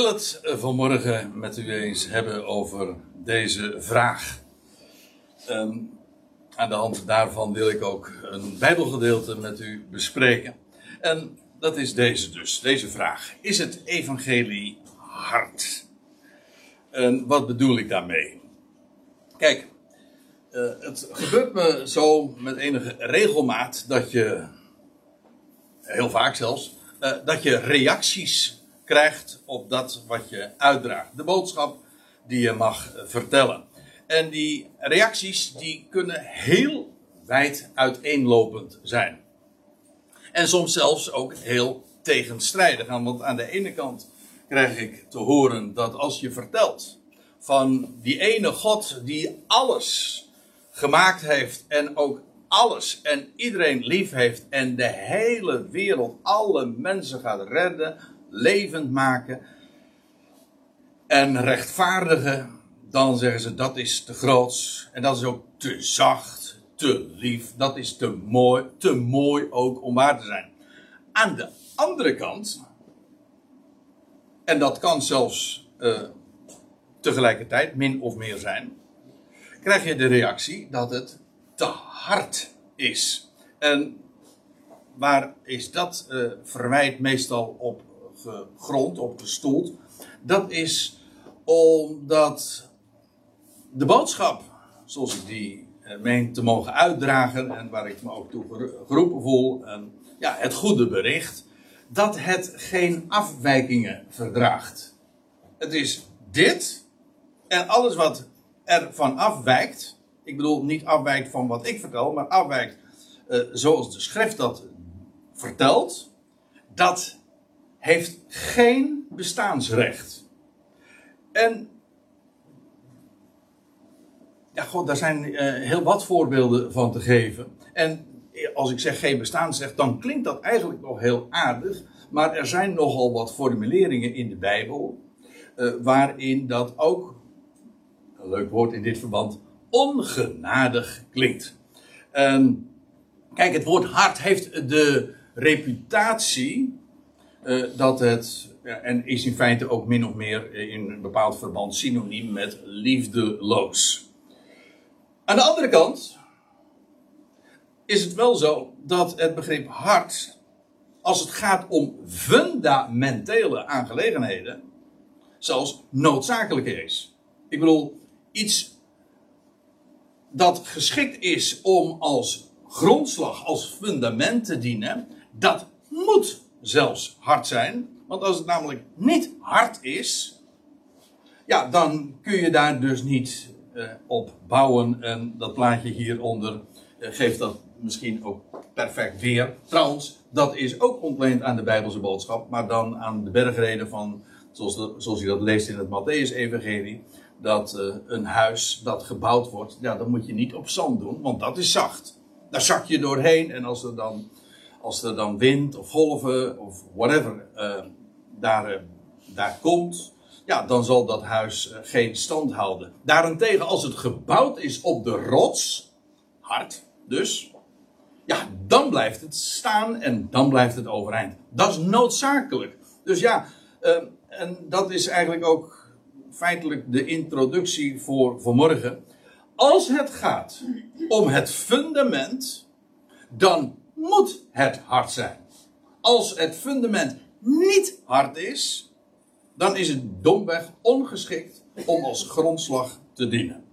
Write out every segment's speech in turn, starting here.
Wil het vanmorgen met u eens hebben over deze vraag. Ehm, aan de hand daarvan wil ik ook een Bijbelgedeelte met u bespreken. En dat is deze dus, deze vraag. Is het evangelie hard? En wat bedoel ik daarmee? Kijk, eh, het gebeurt me zo met enige regelmaat dat je, heel vaak zelfs, eh, dat je reacties krijgt op dat wat je uitdraagt. De boodschap die je mag vertellen. En die reacties die kunnen heel wijd uiteenlopend zijn. En soms zelfs ook heel tegenstrijdig. Want aan de ene kant krijg ik te horen dat als je vertelt van die ene God die alles gemaakt heeft en ook alles en iedereen lief heeft en de hele wereld, alle mensen gaat redden, levend maken en rechtvaardigen, dan zeggen ze dat is te groot en dat is ook te zacht, te lief, dat is te mooi, te mooi ook om waar te zijn. Aan de andere kant, en dat kan zelfs uh, tegelijkertijd min of meer zijn, krijg je de reactie dat het te hard is. En waar is dat uh, verwijt meestal op gegrond, op gestoeld? Dat is omdat de boodschap, zoals ik die uh, meen te mogen uitdragen en waar ik me ook toe geroepen voel, en, ja, het goede bericht, dat het geen afwijkingen verdraagt. Het is dit en alles wat er van afwijkt, ik bedoel niet afwijkt van wat ik vertel, maar afwijkt uh, zoals de schrift dat vertelt, dat heeft geen bestaansrecht. En ja, god, daar zijn uh, heel wat voorbeelden van te geven. En als ik zeg geen bestaansrecht, dan klinkt dat eigenlijk nog heel aardig. Maar er zijn nogal wat formuleringen in de Bijbel. Uh, waarin dat ook, een leuk woord in dit verband, ongenadig klinkt. Um, kijk, het woord hart heeft de reputatie uh, dat het, ja, en is in feite ook min of meer in een bepaald verband synoniem met liefdeloos. Aan de andere kant is het wel zo dat het begrip hart, als het gaat om fundamentele aangelegenheden, zelfs noodzakelijk is. Ik bedoel, iets dat geschikt is om als grondslag, als fundament te dienen, dat moet zelfs hard zijn. Want als het namelijk niet hard is, ja, dan kun je daar dus niet uh, op bouwen. En dat plaatje hieronder uh, geeft dat misschien ook perfect weer. Trouwens, dat is ook ontleend aan de Bijbelse boodschap, maar dan aan de bergreden van, zoals, zoals je dat leest in het Matthäus-evangelie, dat uh, een huis dat gebouwd wordt, ja, dan moet je niet op zand doen, want dat is zacht. Daar zak je doorheen en als er dan, als er dan wind of golven of whatever uh, daar, uh, daar komt, ja, dan zal dat huis geen stand houden. Daarentegen, als het gebouwd is op de rots, hard dus, ja, dan blijft het staan en dan blijft het overeind. Dat is noodzakelijk. Dus ja, uh, en dat is eigenlijk ook feitelijk de introductie voor vanmorgen. Als het gaat om het fundament, dan moet het hard zijn. Als het fundament niet hard is, dan is het domweg ongeschikt om als grondslag te dienen.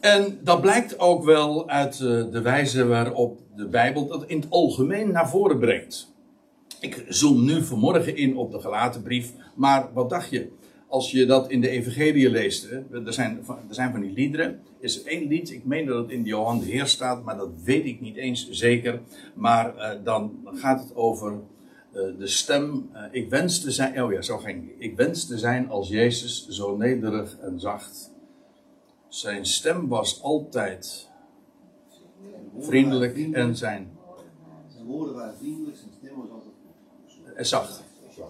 En dat blijkt ook wel uit de wijze waarop de Bijbel dat in het algemeen naar voren brengt. Ik zoom nu vanmorgen in op de gelaten brief, maar wat dacht je? Als je dat in de evangelie leest, hè, er, zijn, er zijn van die liederen. Er is één lied, ik meen dat het in de Johan de Heer staat, maar dat weet ik niet eens zeker. Maar uh, dan gaat het over uh, de stem. Uh, ik wens te zijn, oh ja, zo ging Ik wens te zijn als Jezus, zo nederig en zacht. Zijn stem was altijd vriendelijk en zijn. Zijn woorden waren vriendelijk, zijn stem was altijd. En zacht.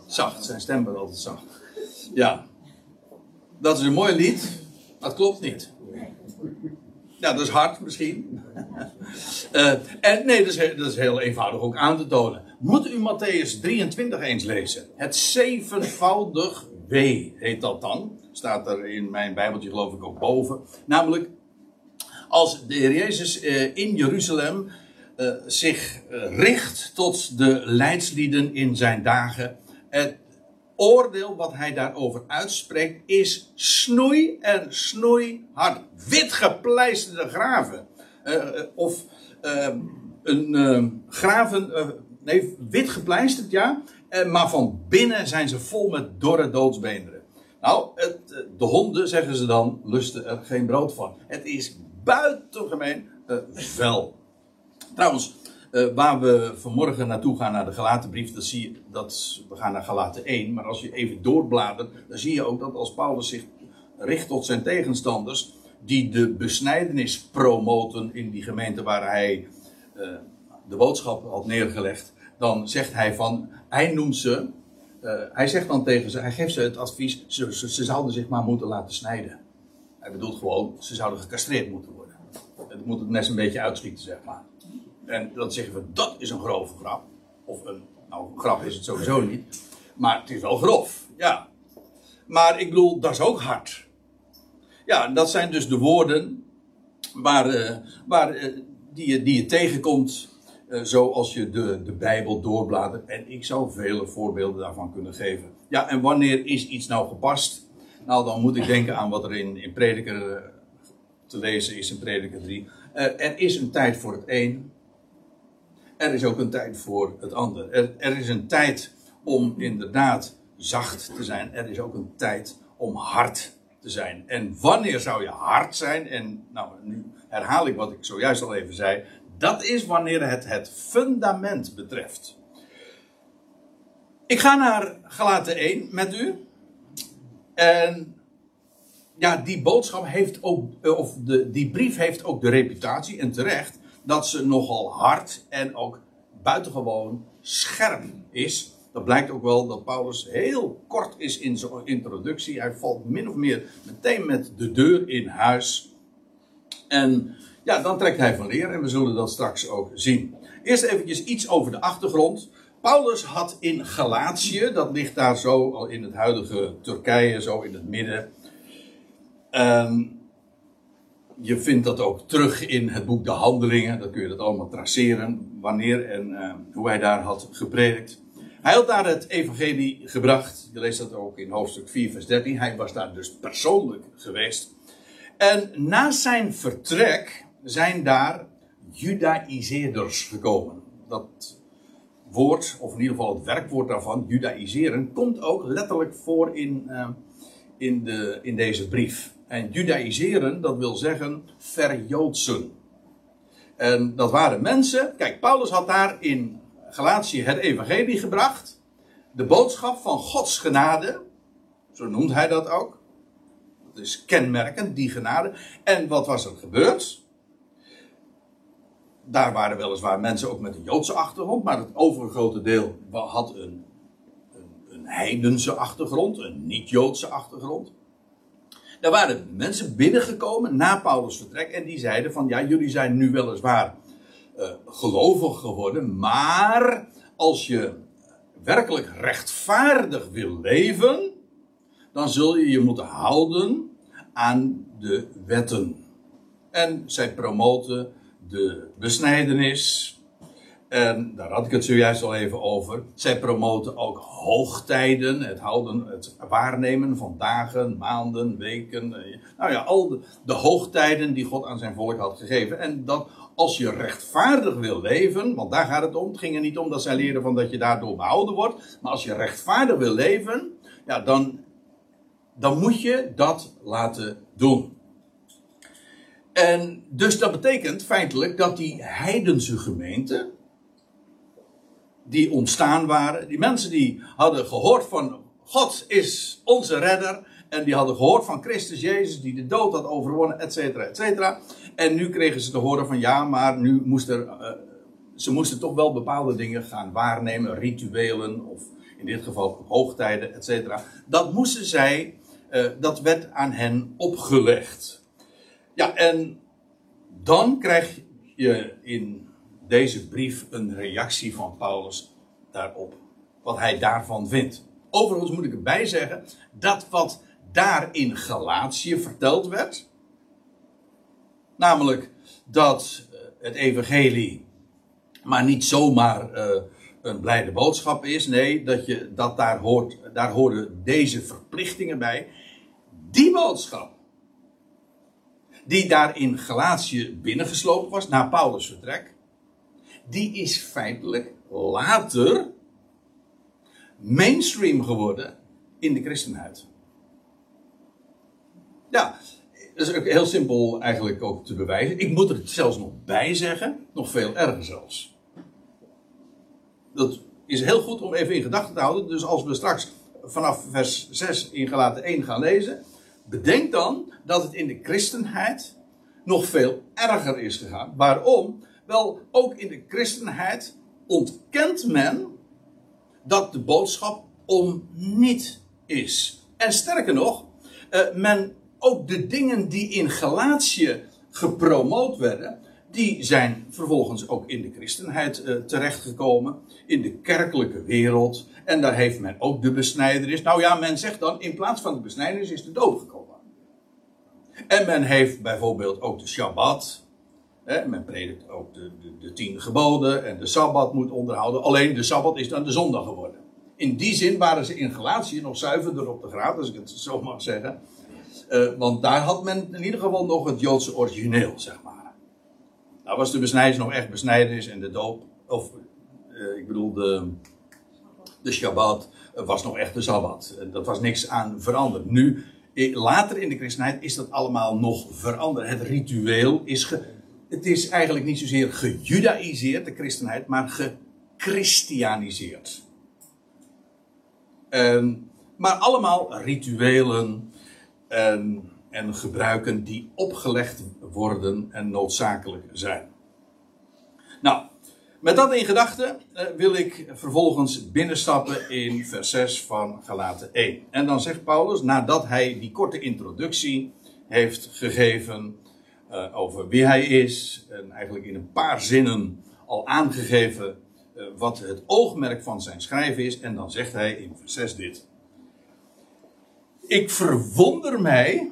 Zacht, zijn stem was altijd zacht. Ja. Dat is een mooi lied, het klopt niet. Ja, dat is hard misschien. uh, en nee, dat is, dat is heel eenvoudig ook aan te tonen. moet u Matthäus 23 eens lezen. Het zevenvoudig W heet dat dan. Staat er in mijn Bijbeltje geloof ik ook boven. Namelijk, als de Heer Jezus eh, in Jeruzalem eh, zich eh, richt tot de leidslieden in zijn dagen. Het oordeel wat hij daarover uitspreekt is snoei en snoeihard. Wit gepleisterde graven. of een graven, nee, wit gepleisterd ja. maar van binnen zijn ze vol met dorre doodsbeenderen. Nou, het, de honden, zeggen ze dan, lusten er geen brood van. Het is buitengemeen vuil. Trouwens, uh, waar we vanmorgen naartoe gaan naar de Galatenbrief, dat zie je, dat, we gaan naar Galaten 1, maar als je even doorbladert, dan zie je ook dat als Paulus zich richt tot zijn tegenstanders, die de besnijdenis promoten in die gemeente waar hij uh, de boodschap had neergelegd, dan zegt hij van, hij noemt ze, uh, hij zegt dan tegen ze, hij geeft ze het advies, ze, ze, ze zouden zich maar moeten laten snijden. Hij bedoelt gewoon, ze zouden gecastreerd moeten worden. Het moet het mes een beetje uitschieten, zeg maar. En dan zeggen we, dat is een grove grap. Of een, nou, grap is het sowieso niet. Maar het is wel grof, ja. Maar ik bedoel, dat is ook hard. Ja, dat zijn dus de woorden waar, uh, waar, uh, die, je, die je tegenkomt uh, zoals je de, de Bijbel doorbladert. En ik zou vele voorbeelden daarvan kunnen geven. Ja, en wanneer is iets nou gepast? Nou, dan moet ik denken aan wat er in, in Prediker te lezen is in Prediker 3. er is een tijd voor het een er is ook een tijd voor het ander. Er, er is een tijd om inderdaad zacht te zijn. Er is ook een tijd om hard te zijn. En wanneer zou je hard zijn? En nou, nu herhaal ik wat ik zojuist al even zei. Dat is wanneer het het fundament betreft. Ik ga naar Galaten 1 met u. En ja, die boodschap heeft ook, of de, die brief heeft ook de reputatie, en terecht, dat ze nogal hard en ook buitengewoon scherp is. Dat blijkt ook wel dat Paulus heel kort is in zijn introductie. Hij valt min of meer meteen met de deur in huis. En ja, dan trekt hij van leer en we zullen dat straks ook zien. Eerst eventjes iets over de achtergrond. Paulus had in Galatië, dat ligt daar zo al in het huidige Turkije, zo in het midden. Um, je vindt dat ook terug in het boek De Handelingen. Dan kun je dat allemaal traceren. Wanneer en uh, hoe hij daar had gepredikt. Hij had daar het evangelie gebracht. Je leest dat ook in hoofdstuk 4, vers 13. Hij was daar dus persoonlijk geweest. En na zijn vertrek zijn daar Judaïseerders gekomen. Dat woord, of in ieder geval het werkwoord daarvan, judaïseren, komt ook letterlijk voor in, uh, in, de, in deze brief. En judaïseren, dat wil zeggen verjoodsen. En dat waren mensen. Kijk, Paulus had daar in Galatië het evangelie gebracht. De boodschap van Gods genade. Zo noemt hij dat ook. Dat is kenmerkend, die genade. En wat was er gebeurd? Daar waren weliswaar mensen ook met een Joodse achtergrond, maar het overgrote deel had een, een, een heidense achtergrond, een niet-Joodse achtergrond. Daar waren mensen binnengekomen na Paulus' vertrek en die zeiden van ja, jullie zijn nu weliswaar uh, gelovig geworden, maar als je werkelijk rechtvaardig wil leven, dan zul je je moeten houden aan de wetten. En zij promoten de besnijdenis, en daar had ik het zojuist al even over. Zij promoten ook hoogtijden, het houden, het waarnemen van dagen, maanden, weken. Nou ja, al de, de hoogtijden die God aan zijn volk had gegeven. En dat als je rechtvaardig wil leven, want daar gaat het om. Het ging er niet om dat zij leren van dat je daardoor behouden wordt. Maar als je rechtvaardig wil leven, ja, dan, dan moet je dat laten doen. En dus dat betekent feitelijk dat die heidense gemeente, die ontstaan waren. Die mensen die hadden gehoord van God is onze redder. En die hadden gehoord van Christus Jezus die de dood had overwonnen, et cetera, et cetera. En nu kregen ze te horen van ja, maar nu moest er, uh, ze moesten toch wel bepaalde dingen gaan waarnemen, rituelen of in dit geval hoogtijden, et cetera. Dat moesten zij, uh, dat werd aan hen opgelegd. Ja, en dan krijg je in deze brief een reactie van Paulus daarop. Wat hij daarvan vindt. Overigens moet ik erbij zeggen dat wat daar in Galatië verteld werd. Namelijk dat eh, het evangelie maar niet zomaar uh, een blijde boodschap is. Nee, dat, je, dat daar, hoort, daar horen deze verplichtingen bij. Die boodschap, die daar in Galatië binnengeslopen was, na Paulus' vertrek, die is feitelijk later mainstream geworden in de christenheid. Ja, dat is ook heel simpel eigenlijk ook te bewijzen. Ik moet er zelfs nog bij zeggen, nog veel erger zelfs. Dat is heel goed om even in gedachten te houden. Dus als we straks vanaf vers 6 in Galaten 1 gaan lezen, bedenk dan dat het in de christenheid nog veel erger is gegaan. Waarom? Wel, ook in de christenheid ontkent men dat de boodschap om niet is. En sterker nog, uh, men ook de dingen die in Galatië gepromoot werden, die zijn vervolgens ook in de christenheid uh, terechtgekomen, in de kerkelijke wereld. En daar heeft men ook de besnijderis. Nou ja, men zegt dan, in plaats van de besnijderis is de dood gekomen. En men heeft bijvoorbeeld ook de Shabbat. Men predikt ook de, de, de tien geboden en de Sabbat moet onderhouden. Alleen de Sabbat is dan de zondag geworden. In die zin waren ze in Galatië nog zuiverder op de graad, als ik het zo mag zeggen. Uh, want daar had men in ieder geval nog het Joodse origineel, zeg maar. Nou was de besnijdenis nog echt besnijdenis en de doop, of uh, ik bedoel de, de Shabbat, was nog echt de Sabbat. dat was niks aan veranderd. Nu, later in de christenheid is dat allemaal nog veranderd. Het ritueel is, ge, het is eigenlijk niet zozeer gejudaïseerd, de christenheid, maar gechristianiseerd. Um, maar allemaal rituelen en, en gebruiken die opgelegd worden en noodzakelijk zijn. Nou, met dat in gedachten uh, wil ik vervolgens binnenstappen in vers 6 van Galaten 1. En dan zegt Paulus, nadat hij die korte introductie heeft gegeven uh, over wie hij is, en eigenlijk in een paar zinnen al aangegeven uh, wat het oogmerk van zijn schrijven is, en dan zegt hij in vers 6 dit. Ik verwonder mij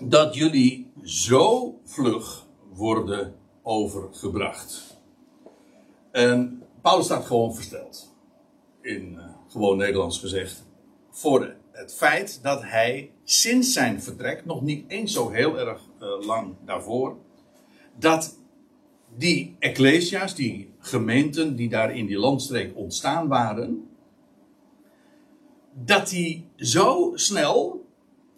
dat jullie zo vlug worden overgebracht. En Paulus staat gewoon versteld. In uh, gewoon Nederlands gezegd. Voor het feit dat hij sinds zijn vertrek, nog niet eens zo heel erg uh, lang daarvoor, dat die ecclesia's, die gemeenten die daar in die landstreek ontstaan waren, dat die zo snel,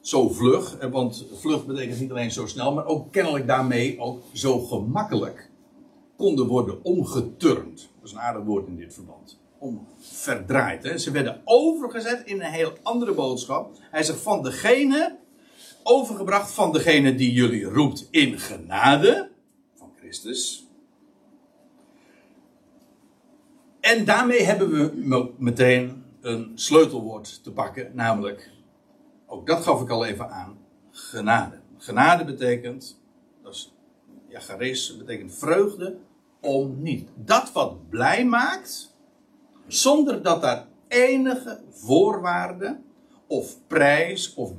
zo vlug, want vlug betekent niet alleen zo snel, maar ook kennelijk daarmee ook zo gemakkelijk konden worden omgeturnd. Dat is een aardig woord in dit verband. Om verdraaid. Hè? Ze werden overgezet in een heel andere boodschap. Hij zegt van degene, overgebracht van degene die jullie roept in genade, van Christus. En daarmee hebben we meteen een sleutelwoord te pakken, namelijk, ook dat gaf ik al even aan, genade. Genade betekent, dat is, ja, betekent vreugde om niet. Dat wat blij maakt, zonder dat daar enige voorwaarde of prijs of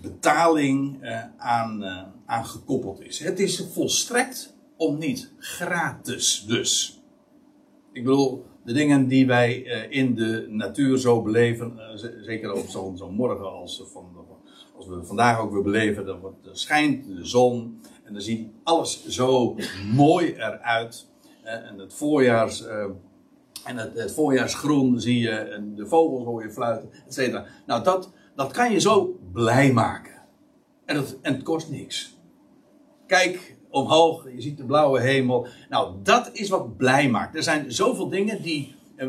betaling uh, aan, uh, gekoppeld is. Het is volstrekt om niet. Gratis dus. Ik bedoel, de dingen die wij uh, in de natuur zo beleven, zeker op zo'n zo morgen als, van, als we vandaag ook weer beleven, dan wordt, schijnt de zon en dan ziet alles zo mooi eruit. En het voorjaars. En het, voorjaarsgroen zie je, en de vogels hoor je fluiten, et cetera. Nou, dat, dat kan je zo blij maken. En, dat, en het kost niks. Kijk omhoog, je ziet de blauwe hemel. Nou, dat is wat blij maakt. Er zijn zoveel dingen die, uh,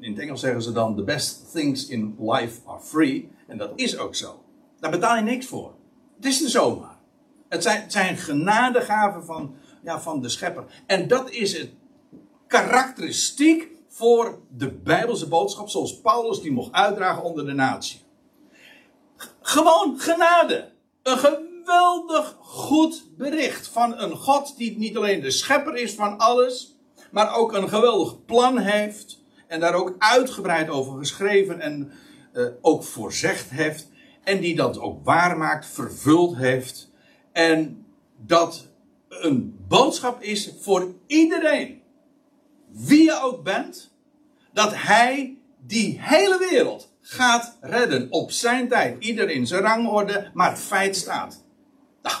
in het Engels zeggen ze dan, the best things in life are free. En dat is ook zo. Daar betaal je niks voor. Het is er zomaar. Het zijn, het zijn genadegaven van, ja, van de schepper. En dat is het karakteristiek voor de Bijbelse boodschap, zoals Paulus die mocht uitdragen onder de natie. Gewoon genade. Een geweldig goed bericht van een God die niet alleen de schepper is van alles, maar ook een geweldig plan heeft. En daar ook uitgebreid over geschreven en uh, ook voorzegd heeft. En die dat ook waarmaakt, vervuld heeft. En dat een boodschap is voor iedereen. Wie je ook bent. Dat hij die hele wereld gaat redden op zijn tijd. Ieder in zijn rangorde, maar het feit staat. Nou,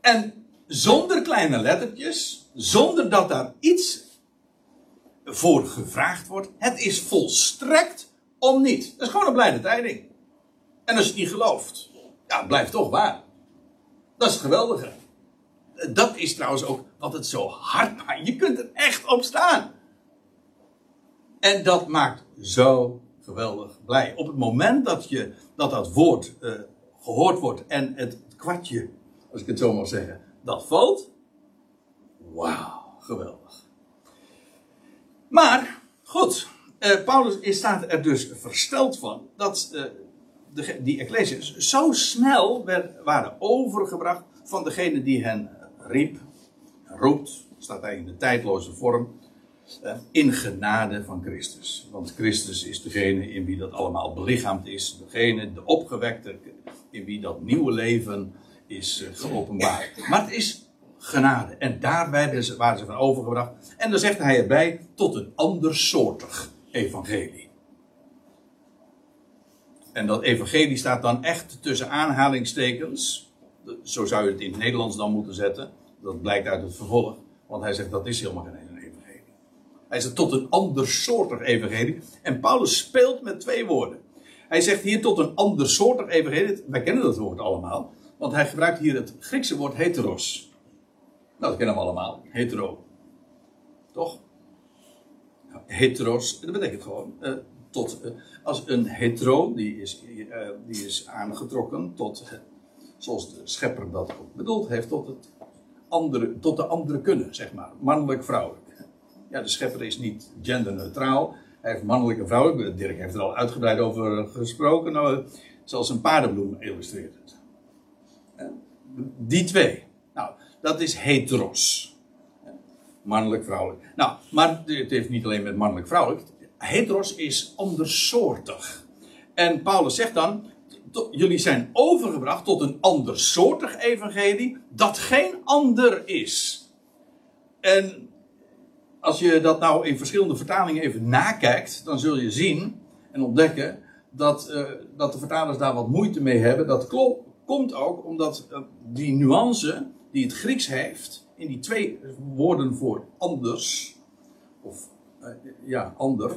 en zonder kleine lettertjes, zonder dat daar iets voor gevraagd wordt. Het is volstrekt om niet. Dat is gewoon een blijde tijding. En als je het niet gelooft, ja, het blijft toch waar. Dat is het geweldige. Dat is trouwens ook wat het zo hard maakt. Je kunt er echt op staan. En dat maakt zo geweldig blij. Op het moment dat je, dat, dat woord uh, gehoord wordt en het kwartje, als ik het zo mag zeggen, dat valt. Wauw, geweldig. Maar, goed, uh, Paulus staat er dus versteld van dat uh, de, die ecclesia's zo snel werd, waren overgebracht van degene die hen riep, roept, staat hij in de tijdloze vorm, uh, in genade van Christus. Want Christus is degene in wie dat allemaal belichaamd is, degene, de opgewekte, in wie dat nieuwe leven is geopenbaard. Maar het is genade. En daar waren ze, waren ze van overgebracht. En dan zegt hij erbij tot een andersoortig evangelie. En dat evangelie staat dan echt tussen aanhalingstekens. Zo zou je het in het Nederlands dan moeten zetten. Dat blijkt uit het vervolg. Want hij zegt dat is helemaal geen evangelie. Hij zegt tot een andersoortig evangelie. En Paulus speelt met twee woorden. Hij zegt hier tot een andersoortig evangelie. Wij kennen dat woord allemaal. Want hij gebruikt hier het Griekse woord heteros. Nou, dat kennen we allemaal. Hetero. Toch? Heteros, dat betekent gewoon uh, tot. Uh, als een hetero, die is, uh, die is aangetrokken tot. zoals de schepper dat ook bedoeld heeft, tot, het andere, tot de andere kunnen, zeg maar. Mannelijk-vrouwelijk. Ja, de schepper is niet genderneutraal. Hij heeft mannelijk en vrouwelijk. Dirk heeft er al uitgebreid over gesproken. Nou, zoals een paardenbloem illustreert het. Die twee. Nou, dat is heteros. Mannelijk, vrouwelijk. Nou, maar het heeft niet alleen met mannelijk, vrouwelijk. Heteros is andersoortig. En Paulus zegt dan: jullie zijn overgebracht tot een andersoortig evangelie dat geen ander is. En als je dat nou in verschillende vertalingen even nakijkt, dan zul je zien en ontdekken dat, uh, dat de vertalers daar wat moeite mee hebben. Dat klopt, komt ook omdat uh, die nuance die het Grieks heeft, in die twee woorden voor anders, of uh, ja, ander,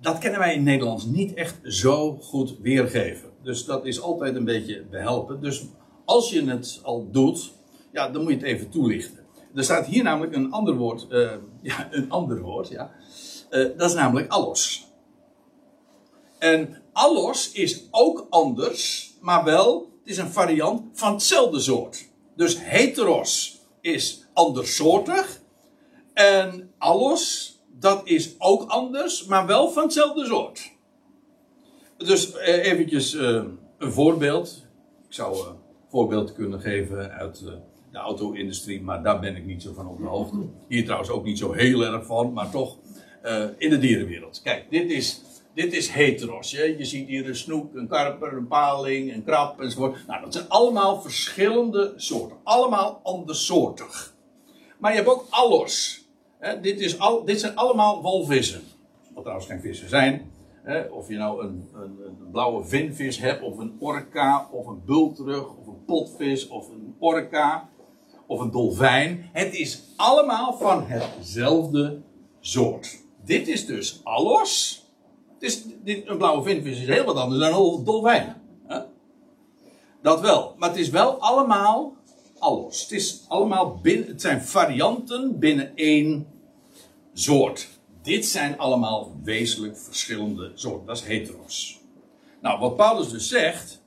dat kennen wij in Nederlands niet echt zo goed weergeven. Dus dat is altijd een beetje behelpen. Dus als je het al doet, ja, dan moet je het even toelichten. Er staat hier namelijk een ander woord, uh, ja, een ander woord, ja. Uh, dat is namelijk allos. En allos is ook anders, maar wel, het is een variant van hetzelfde soort. Dus heteros is andersoortig. En allos, dat is ook anders, maar wel van hetzelfde soort. Dus eh, eventjes uh, een voorbeeld. Ik zou een voorbeeld kunnen geven uit de auto-industrie, maar daar ben ik niet zo van op de hoogte. Hier trouwens ook niet zo heel erg van, maar toch in de dierenwereld. Kijk, dit is dit is heteros. Je, je ziet hier een snoek, een karper, een paling, een krab enzovoort. Nou, dat zijn allemaal verschillende soorten. Allemaal andersoortig. Maar je hebt ook allos. Dit, is al, dit zijn allemaal walvissen. Wat trouwens geen vissen zijn. of je nou een, een, een, blauwe vinvis hebt, of een orka, of een bultrug, of een potvis, of een orka, of een dolfijn. Het is allemaal van hetzelfde soort. Dit is dus allos. Dus dit, een blauwe vinvis is heel wat anders dan een dolfijn. Dat wel. Maar het is wel allemaal alles. Het, is allemaal binnen, het zijn varianten binnen één soort. Dit zijn allemaal wezenlijk verschillende soorten. Dat is heteros. Nou, wat Paulus dus zegt.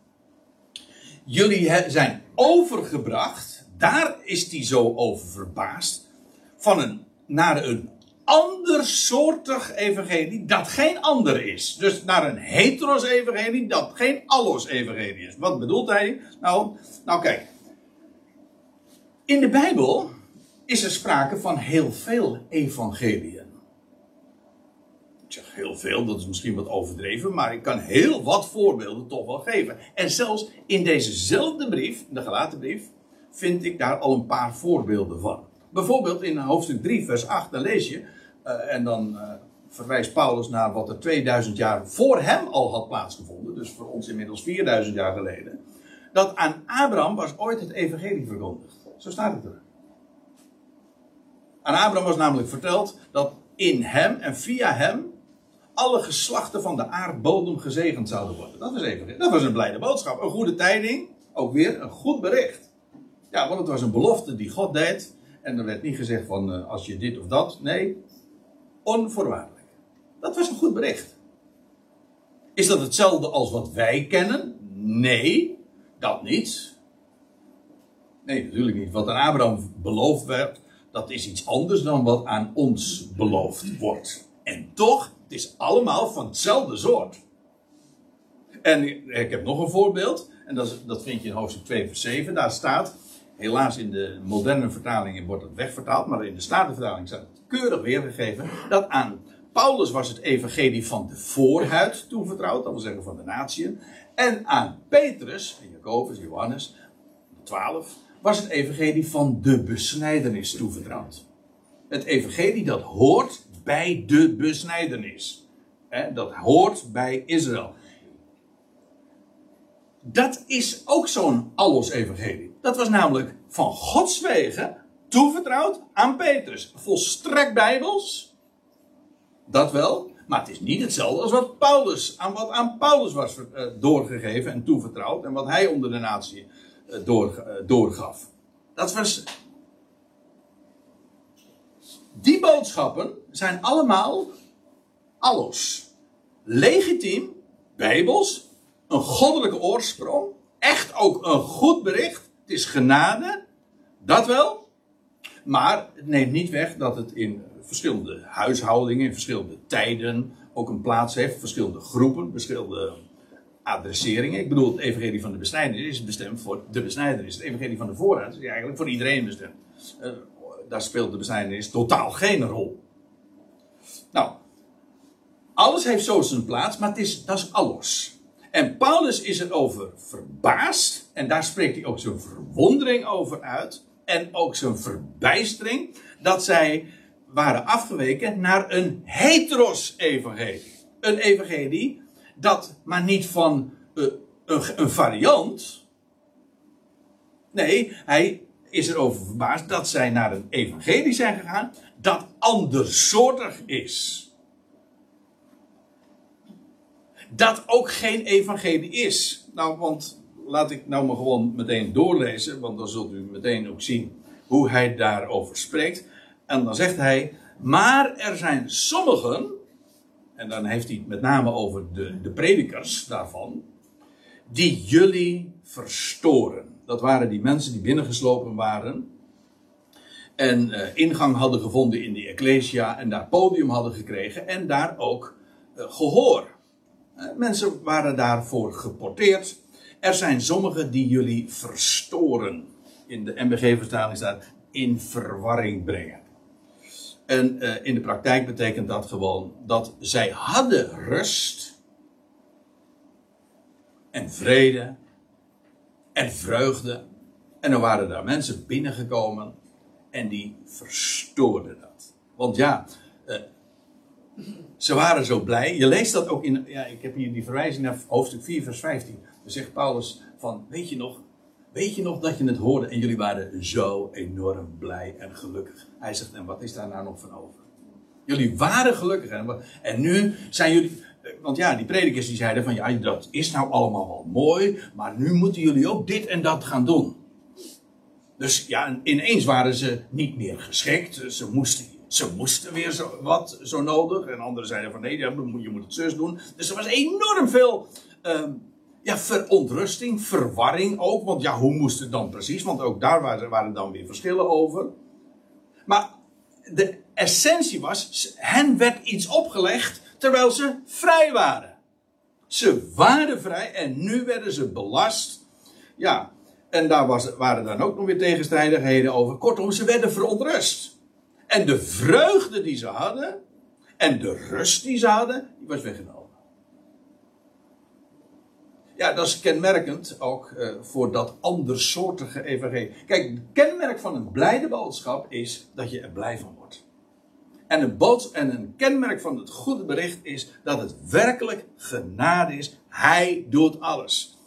Jullie zijn overgebracht. Daar is hij zo over verbaasd. Van een, naar een andersoortig evangelie dat geen ander is. Dus naar een heteros evangelie dat geen allos evangelie is. Wat bedoelt hij? Nou, nou kijk. In de Bijbel is er sprake van heel veel evangeliën. Ik zeg heel veel, dat is misschien wat overdreven, maar ik kan heel wat voorbeelden toch wel geven. En zelfs in dezezelfde brief, de gelaten brief, vind ik daar al een paar voorbeelden van. Bijvoorbeeld in hoofdstuk 3, vers 8, dan lees je, uh, en dan uh, verwijst Paulus naar wat er 2000 jaar voor hem al had plaatsgevonden, dus voor ons inmiddels 4000 jaar geleden, dat aan Abraham was ooit het evangelie verkondigd. Zo staat het er. Aan Abraham was namelijk verteld dat in hem en via hem alle geslachten van de aardbodem gezegend zouden worden. Dat was even. Dat was een blijde boodschap. Een goede tijding. Ook weer een goed bericht. Ja, want het was een belofte die God deed. En er werd niet gezegd van uh, als je dit of dat. Nee, onvoorwaardelijk. Dat was een goed bericht. Is dat hetzelfde als wat wij kennen? Nee, dat niet. Nee, natuurlijk niet. Wat aan Abraham beloofd werd, dat is iets anders dan wat aan ons beloofd wordt. En toch, het is allemaal van hetzelfde soort. En ik heb nog een voorbeeld. En dat, dat vind je in hoofdstuk 2 vers 7. Daar staat, helaas in de moderne vertalingen wordt het wegvertaald. Maar in de Statenvertaling staat het keurig weergegeven. Dat aan Paulus was het evangelie van de voorhuid toevertrouwd. Dat wil zeggen van de natieën. En aan Petrus, en Jacobus, Johannes, 12, was het evangelie van de besnijdenis toevertrouwd. Het evangelie dat hoort bij de besnijdenis. dat hoort bij Israël. Dat is ook zo'n allos-evangelie. Dat was namelijk van Gods wegen toevertrouwd aan Petrus. Volstrekt bijbels. Dat wel. Maar het is niet hetzelfde als wat Paulus, aan wat aan Paulus was eh, doorgegeven en toevertrouwd. En wat hij onder de natie door, eh, doorgaf. Dat was. Die boodschappen zijn allemaal allos. Legitiem, bijbels, een goddelijke oorsprong, echt ook een goed bericht. Het is genade, dat wel. Maar het neemt niet weg dat het in verschillende huishoudingen, in verschillende tijden ook een plaats heeft. Verschillende groepen, verschillende adresseringen. Ik bedoel, het evangelie van de besnijdenis is bestemd voor de besnijdenis. Het evangelie van de voorraad is eigenlijk voor iedereen bestemd. Uh, daar speelt de besnijdenis totaal geen rol. Nou, alles heeft zo zijn plaats, maar het is, dat is alles. En Paulus is erover verbaasd. En daar spreekt hij ook zijn verwondering over uit. En ook zijn verbijstering. Dat zij waren afgeweken naar een heteros-evangelie. Een evangelie dat maar niet van uh, een, een variant. Nee, hij is erover verbaasd dat zij naar een evangelie zijn gegaan dat andersoortig is. Dat ook geen evangelie is. Nou, want laat ik nou maar gewoon meteen doorlezen, want dan zult u meteen ook zien hoe hij daarover spreekt. En dan zegt hij, maar er zijn sommigen en dan heeft hij het met name over de, de predikers daarvan, die jullie verstoren. Dat waren die mensen die binnengeslopen waren en uh, ingang hadden gevonden in die Ecclesia en daar podium hadden gekregen en daar ook uh, gehoor. Uh, mensen waren daarvoor geporteerd. Er zijn sommigen die jullie verstoren. In de MBG-vertaling staat in verwarring brengen. En uh, in de praktijk betekent dat gewoon dat zij hadden rust en vrede en vreugde. En dan waren daar mensen binnengekomen en die verstoorden dat. Want ja, uh, ze waren zo blij. Je leest dat ook in. Ja, ik heb hier die verwijzing naar hoofdstuk 4, vers 15. Dan zegt Paulus van, weet je nog, Weet je nog dat je het hoorde en jullie waren zo enorm blij en gelukkig? Hij zegt, en wat is daar nou nog van over? Jullie waren gelukkig en, en nu zijn jullie. Want ja, die predikers die zeiden van ja, dat is nou allemaal wel mooi, maar nu moeten jullie ook dit en dat gaan doen. Dus ja, ineens waren ze niet meer geschikt. Ze moesten, ze moesten weer zo, wat zo nodig. En anderen zeiden van nee, je moet het zus doen. Dus er was enorm veel. Um, ja, verontrusting, verwarring ook. Want ja, hoe moest het dan precies? Want ook daar waren, waren dan weer verschillen over. Maar de essentie was, hen werd iets opgelegd terwijl ze vrij waren. Ze waren vrij en nu werden ze belast. Ja, En daar was, waren dan ook nog weer tegenstrijdigheden over. Kortom, ze werden verontrust. En de vreugde die ze hadden, en de rust die ze hadden, die was weggenomen. Ja, dat is kenmerkend ook uh, voor dat andersoortige evangelie. Kijk, het kenmerk van een blijde boodschap is dat je er blij van wordt. En een, boods en een kenmerk van het goede bericht is dat het werkelijk genade is. Hij doet alles.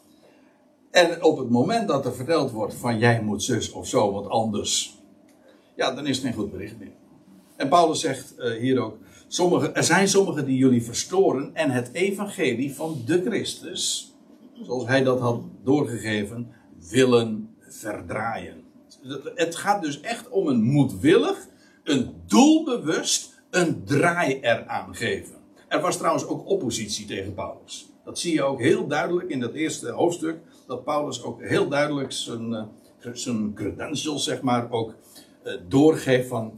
En op het moment dat er verteld wordt van jij moet zus of zo, wat anders. Ja, dan is het geen goed bericht meer. En Paulus zegt uh, hier ook, sommige, er zijn sommigen die jullie verstoren en het evangelie van de Christus zoals hij dat had doorgegeven, willen verdraaien. Het gaat dus echt om een moedwillig, een doelbewust, een draai eraan geven. Er was trouwens ook oppositie tegen Paulus. Dat zie je ook heel duidelijk in dat eerste hoofdstuk. Dat Paulus ook heel duidelijk zijn, eh, zijn credentials, zeg maar, ook eh, doorgeeft van.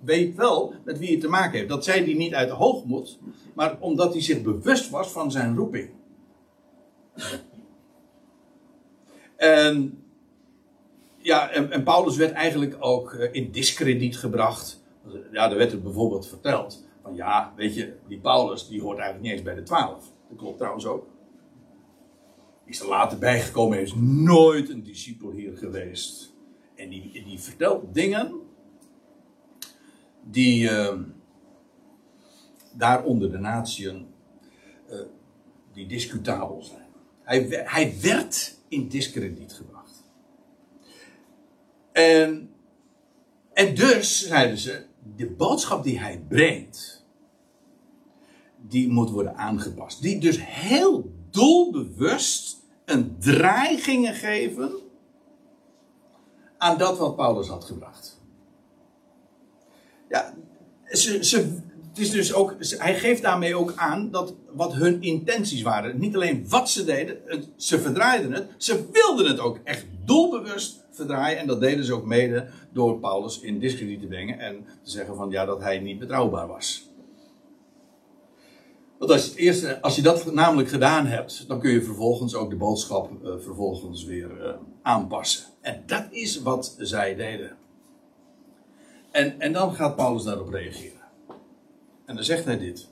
Weet wel met wie je te maken heeft. Dat zei hij niet uit hoogmoed, maar omdat hij zich bewust was van zijn roeping. En, ja, en, Paulus werd eigenlijk ook eh, in discrediet gebracht. Ja, er werd het bijvoorbeeld verteld. Van ja, weet je, die Paulus die hoort eigenlijk niet eens bij de twaalf. Dat klopt trouwens ook. Die is er later bijgekomen, is nooit een discipel hier geweest. En die, die vertelt dingen die uh, daar onder de natieën uh, die discutabel zijn. Hij, hij werd in discrediet gebracht. En, en dus, zeiden ze, de boodschap die hij brengt, die moet worden aangepast. Die dus heel doelbewust een draai gingen geven aan dat wat Paulus had gebracht. Ja, ze, ze, het is dus ook, hij geeft daarmee ook aan dat wat hun intenties waren. Niet alleen wat ze deden, ze verdraaiden het, ze wilden het ook echt doelbewust verdraaien. En dat deden ze ook mede door Paulus in discrediet te brengen en te zeggen van ja, dat hij niet betrouwbaar was. Want als het eerste, als je dat namelijk gedaan hebt, dan kun je vervolgens ook de boodschap uh, vervolgens weer uh, aanpassen. En dat is wat zij deden. En, en dan gaat Paulus daarop reageren. En dan zegt hij dit.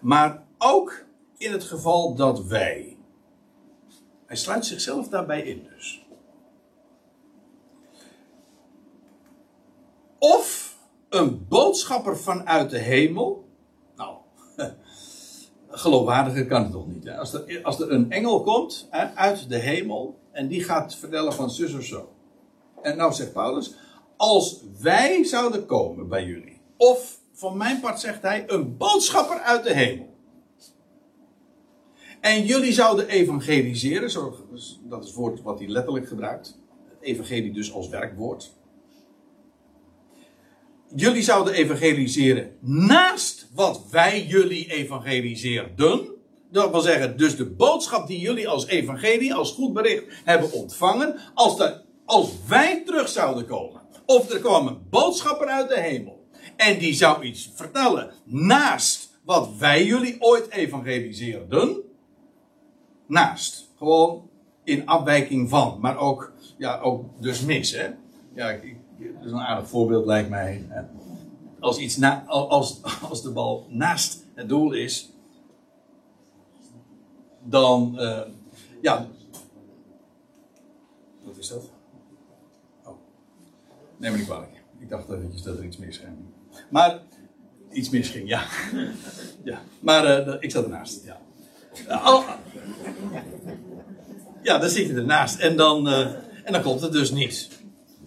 Maar ook in het geval dat wij. Hij sluit zichzelf daarbij in dus. Of een boodschapper vanuit de hemel. Nou, geloofwaardiger kan het toch niet. Hè? Als, er, als er een engel komt uit de hemel. En die gaat vertellen van zus of zo. En nou zegt Paulus. Als wij zouden komen bij jullie. Of van mijn part zegt hij, een boodschapper uit de hemel. En jullie zouden evangeliseren, dat is het woord wat hij letterlijk gebruikt. Evangelie dus als werkwoord. Jullie zouden evangeliseren naast wat wij jullie evangeliseerden. Dat wil zeggen, dus de boodschap die jullie als evangelie, als goed bericht hebben ontvangen. Als, de, als wij terug zouden komen. Of er kwam een boodschapper uit de hemel. En die zou iets vertellen naast wat wij jullie ooit evangeliseerden. Naast. Gewoon in afwijking van. Maar ook, ja, ook dus mis. Hè? Ja, dat is een aardig voorbeeld lijkt mij. Als, iets na, als, als de bal naast het doel is. Dan, uh, ja. Wat is dat? Oh. Neem me niet kwalijk. Ik dacht eventjes dat er iets mis ging. Maar iets misging, ja. ja. Maar uh, ik zat ernaast, ja. Uh, ja, dan zit je ernaast. En dan, uh, en dan klopt het dus niet.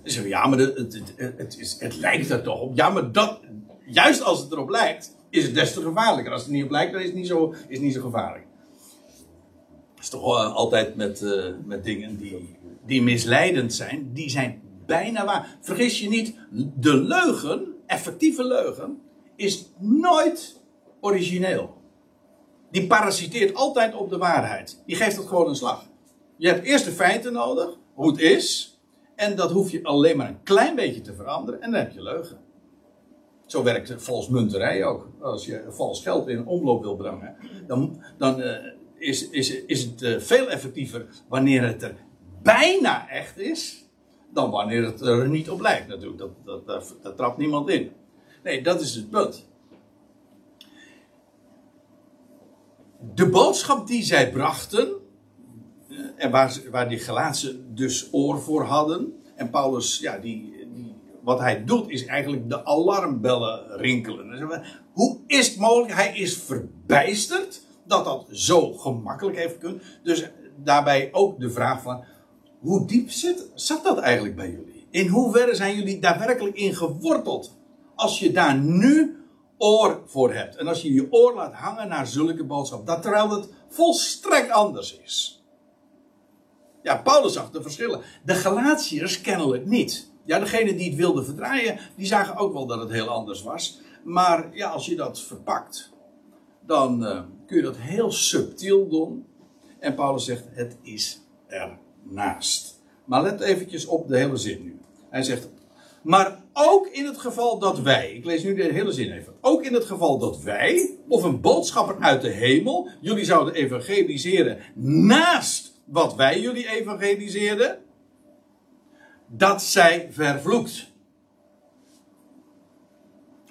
Dan zeggen ja, maar het, het, het, is, het lijkt er toch op. Ja, maar dat, juist als het erop lijkt, is het des te gevaarlijker. Als het niet op lijkt, dan is het niet zo, is niet zo gevaarlijk. Dat is toch altijd met, met dingen die, die misleidend zijn. Die zijn bijna waar. Vergis je niet, de leugen effectieve leugen is nooit origineel. Die parasiteert altijd op de waarheid. Die geeft het gewoon een slag. Je hebt eerst de feiten nodig, hoe het is. En dat hoef je alleen maar een klein beetje te veranderen. En dan heb je leugen. Zo werkt valsmunterij ook. Als je vals geld in omloop wil brengen, dan, dan uh, is, is, is het uh, veel effectiever wanneer het er bijna echt is, dan wanneer het er niet op lijkt natuurlijk. Dat, dat, dat trapt niemand in. Nee, dat is het punt. De boodschap die zij brachten, eh, en waar, waar die Galaatse dus oor voor hadden, en Paulus, ja, die, die, wat hij doet is eigenlijk de alarmbellen rinkelen. Hoe is het mogelijk? Hij is verbijsterd dat dat zo gemakkelijk heeft kunnen. Dus daarbij ook de vraag van, hoe diep zit, zat dat eigenlijk bij jullie? In hoeverre zijn jullie daadwerkelijk in geworteld? Als je daar nu oor voor hebt. En als je je oor laat hangen naar zulke boodschap. Dat terwijl het volstrekt anders is. Ja, Paulus zag de verschillen. De Galatiërs kennelijk niet. Ja, degene die het wilden verdraaien, die zagen ook wel dat het heel anders was. Maar ja, als je dat verpakt, dan uh, kun je dat heel subtiel doen. En Paulus zegt, het is ernaast. Maar let eventjes op de hele zin nu. Hij zegt, maar ook in het geval dat wij, ik lees nu de hele zin even. Ook in het geval dat wij, of een boodschapper uit de hemel, jullie zouden evangeliseren naast wat wij jullie evangeliseerden, dat zij vervloekt.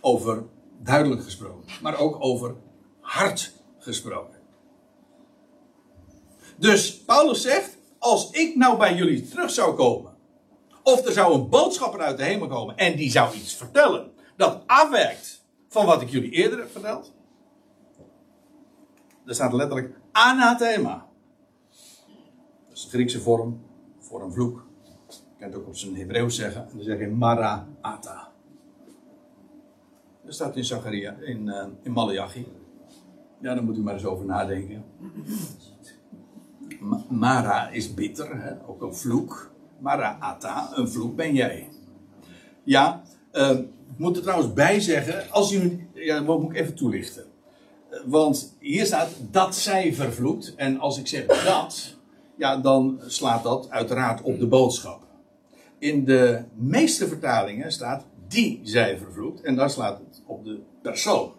Over duidelijk gesproken, maar ook over hard gesproken. Dus Paulus zegt: Als ik nou bij jullie terug zou komen, of er zou een boodschapper uit de hemel komen en die zou iets vertellen dat afwijkt van wat ik jullie eerder heb verteld. Er staat letterlijk anathema. Dat is de Griekse vorm voor een vloek. Je kan het ook op zijn Hebreeuws zeggen. En dan zeg je maraata. Dat staat in Zacharia, in, uh, in Malachi. Ja, daar moet u maar eens over nadenken. Mara is bitter, hè? ook een vloek. Maraata, een vloek ben jij. Ja, uh, ik moet er trouwens bij zeggen, als u, ja, wat moet ik even toelichten. Want hier staat dat zij vervloekt. En als ik zeg dat, ja, dan slaat dat uiteraard op de boodschap. In de meeste vertalingen staat die zij vervloekt. En daar slaat het op de persoon.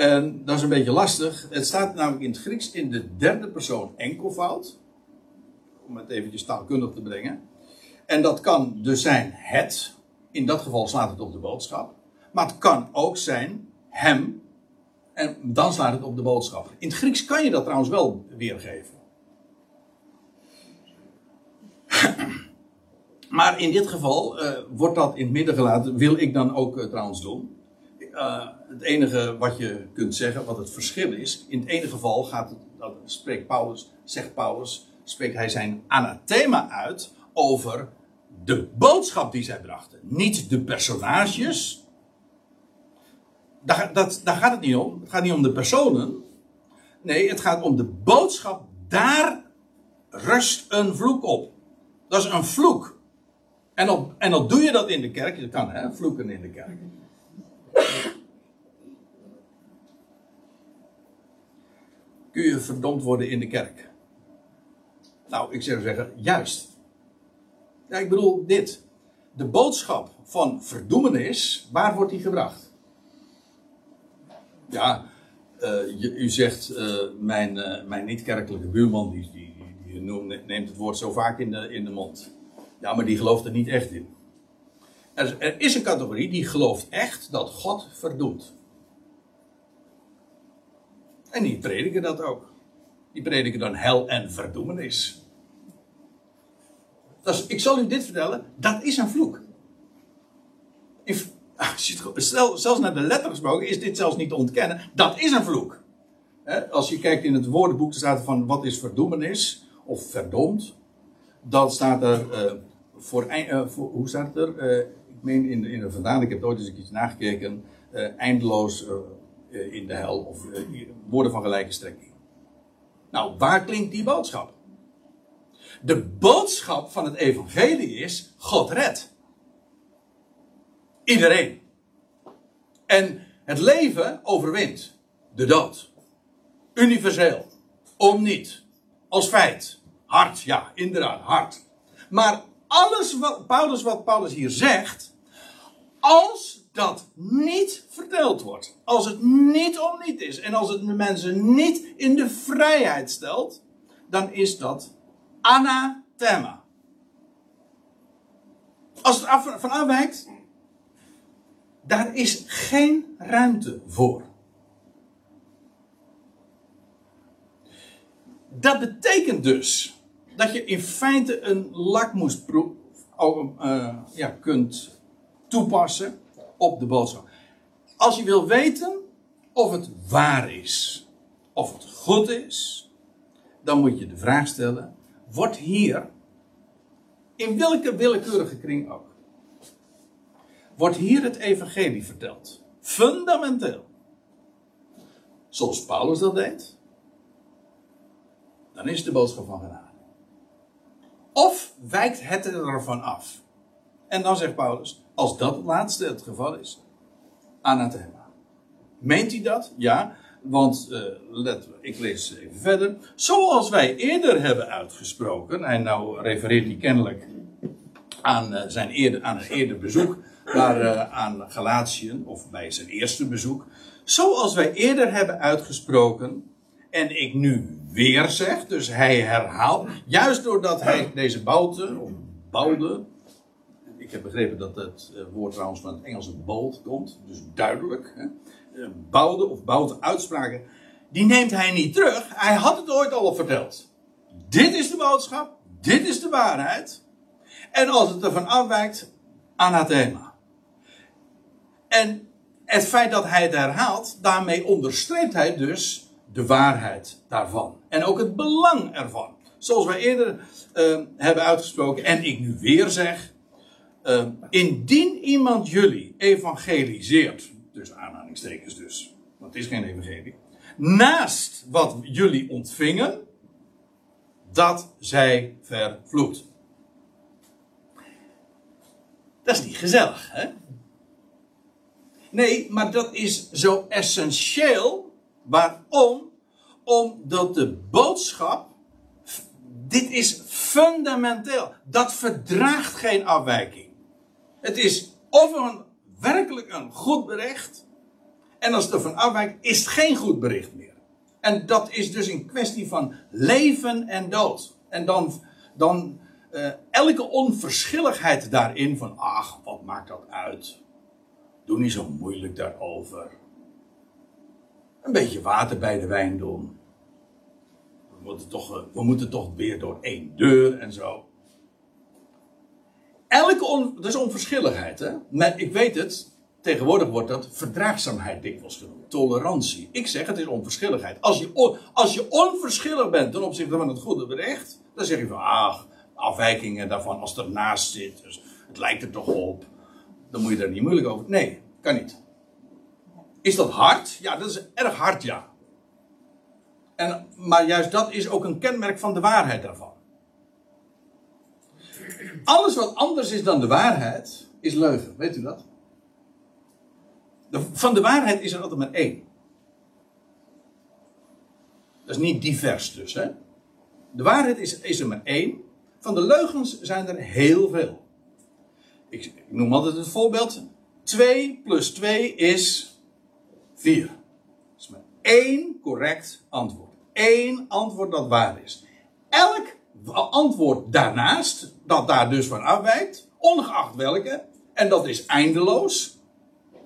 En dat is een beetje lastig. Het staat namelijk in het Grieks in de derde persoon enkelvoud. Om het eventjes taalkundig te brengen. En dat kan dus zijn het. In dat geval slaat het op de boodschap. Maar het kan ook zijn hem. En dan slaat het op de boodschap. In het Grieks kan je dat trouwens wel weergeven. Maar in dit geval uh, wordt dat in het midden gelaten. Wil ik dan ook uh, trouwens doen. Uh, het enige wat je kunt zeggen, wat het verschil is. In het ene geval gaat het, dat spreekt Paulus, zegt Paulus, spreekt hij zijn anathema uit over de boodschap die zij brachten. Niet de personages. Daar, dat, daar gaat het niet om. Het gaat niet om de personen. Nee, het gaat om de boodschap. Daar rust een vloek op. Dat is een vloek. En, en dan doe je dat in de kerk. Je kan hè, vloeken in de kerk. Kun je verdomd worden in de kerk? Nou, ik zou zeggen, juist. Ja, ik bedoel dit. De boodschap van verdoemenis, waar wordt die gebracht? Ja, je, u zegt, uh, mijn, uh, mijn niet-kerkelijke buurman, die, die, die, neemt het woord zo vaak in de, in de mond. Ja, maar die gelooft er niet echt in. Er, er is een categorie die gelooft echt dat God verdoemt. En die prediken dat ook. Die prediken dan hel en verdoemenis. Dus ik zal u dit vertellen, dat is een vloek. Zelfs naar de letter gesproken is dit zelfs niet te ontkennen. Dat is een vloek. Als je kijkt in het woordenboek, staat van wat is verdoemenis of verdomd. Dan staat er uh, voor, uh, hoe staat er? Uh, ik meen in, in de vertaling, ik heb ooit eens iets nagekeken. eindeloos in de hel of woorden van gelijke strekking. Nou, waar klinkt die boodschap? De boodschap van het evangelie is: God redt. Iedereen. En het leven overwint de dood. Universeel. Om niet. Als feit. Hard, ja, inderdaad, hard. Maar alles wat Paulus, wat Paulus hier zegt, als dat niet verteld wordt, als het niet om niet is en als het de mensen niet in de vrijheid stelt, dan is dat Anathema. Als het af, van afwijkt, daar is geen ruimte voor. Dat betekent dus dat je in feite een lakmoesproef uh, ja, kunt toepassen op de boodschap. Als je wil weten of het waar is, of het goed is, dan moet je de vraag stellen: wordt hier, in welke willekeurige kring ook, wordt hier het evangelie verteld? Fundamenteel. Zoals Paulus dat deed, dan is de boodschap van genade. Of wijkt het ervan af? En dan zegt Paulus, als dat het laatste het geval is, anathema. Meent hij dat? Ja, want uh, let, ik lees even verder. Zoals wij eerder hebben uitgesproken, en nou refereert hij kennelijk aan, uh, zijn eerder, aan een eerder bezoek daar, uh, aan Galatiën, of bij zijn eerste bezoek. Zoals wij eerder hebben uitgesproken, en ik nu weer zeg, dus hij herhaalt, juist doordat hij deze bouten, of bouwde, ik heb begrepen dat het woord trouwens van het Engelse bold komt, dus duidelijk. Hè? Eh, bouwde of bouwde uitspraken, die neemt hij niet terug. Hij had het ooit al verteld. Dit is de boodschap, dit is de waarheid. En als het ervan afwijkt, anathema. En het feit dat hij het herhaalt, daarmee onderstreept hij dus de waarheid daarvan. En ook het belang ervan. Zoals wij eerder uh, hebben uitgesproken, en ik nu weer zeg. Uh, indien iemand jullie evangeliseert tussen aanhalingstekens dus, want het is geen evangelie, naast wat jullie ontvingen, dat zij vervloekt. Dat is niet gezellig, hè? Nee, maar dat is zo essentieel. Waarom? Omdat de boodschap, dit is fundamenteel. Dat verdraagt geen afwijking. Het is of een werkelijk een goed bericht. En als het ervan afwijkt, is het geen goed bericht meer. En dat is dus een kwestie van leven en dood. En dan, dan uh, elke onverschilligheid daarin van, ach, wat maakt dat uit? Doe niet zo moeilijk daarover. Een beetje water bij de wijn doen. We moeten toch, eh, we moeten toch weer door één deur en zo. Elke dat is onverschilligheid, hè? Maar ik weet het, tegenwoordig wordt dat verdraagzaamheid dikwijls genoemd. Tolerantie. Ik zeg het is onverschilligheid. Als je, als je onverschillig bent ten opzichte van het goede bericht, dan zeg je van, ach, afwijkingen daarvan, als het ernaast zit, dus het lijkt er toch op, dan moet je daar niet moeilijk over. Nee, kan niet. Is dat hard? Ja, dat is erg hard, ja. En, maar juist dat is ook een kenmerk van de waarheid daarvan. Alles wat anders is dan de waarheid, is leugen. Weet u dat? van de waarheid is er altijd maar één. Dat is niet divers dus. Hè? De waarheid is, is er maar één. Van de leugens zijn er heel veel. Ik, ik noem altijd het voorbeeld. 2 plus 2 is 4. Dat is maar één correct antwoord. Eén antwoord dat waar is. Elk antwoord daarnaast, dat daar dus van afwijkt, ongeacht welke, en dat is eindeloos,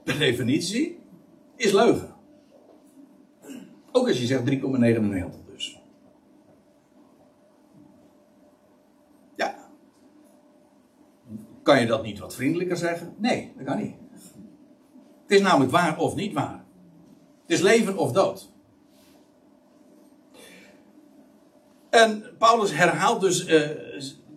per definitie, is leugen. Ook als je zegt 3,99 dus. Ja. Kan je dat niet wat vriendelijker zeggen? Nee, dat kan niet. Het is namelijk waar of niet waar. Het is leven of dood. En Paulus herhaalt dus uh,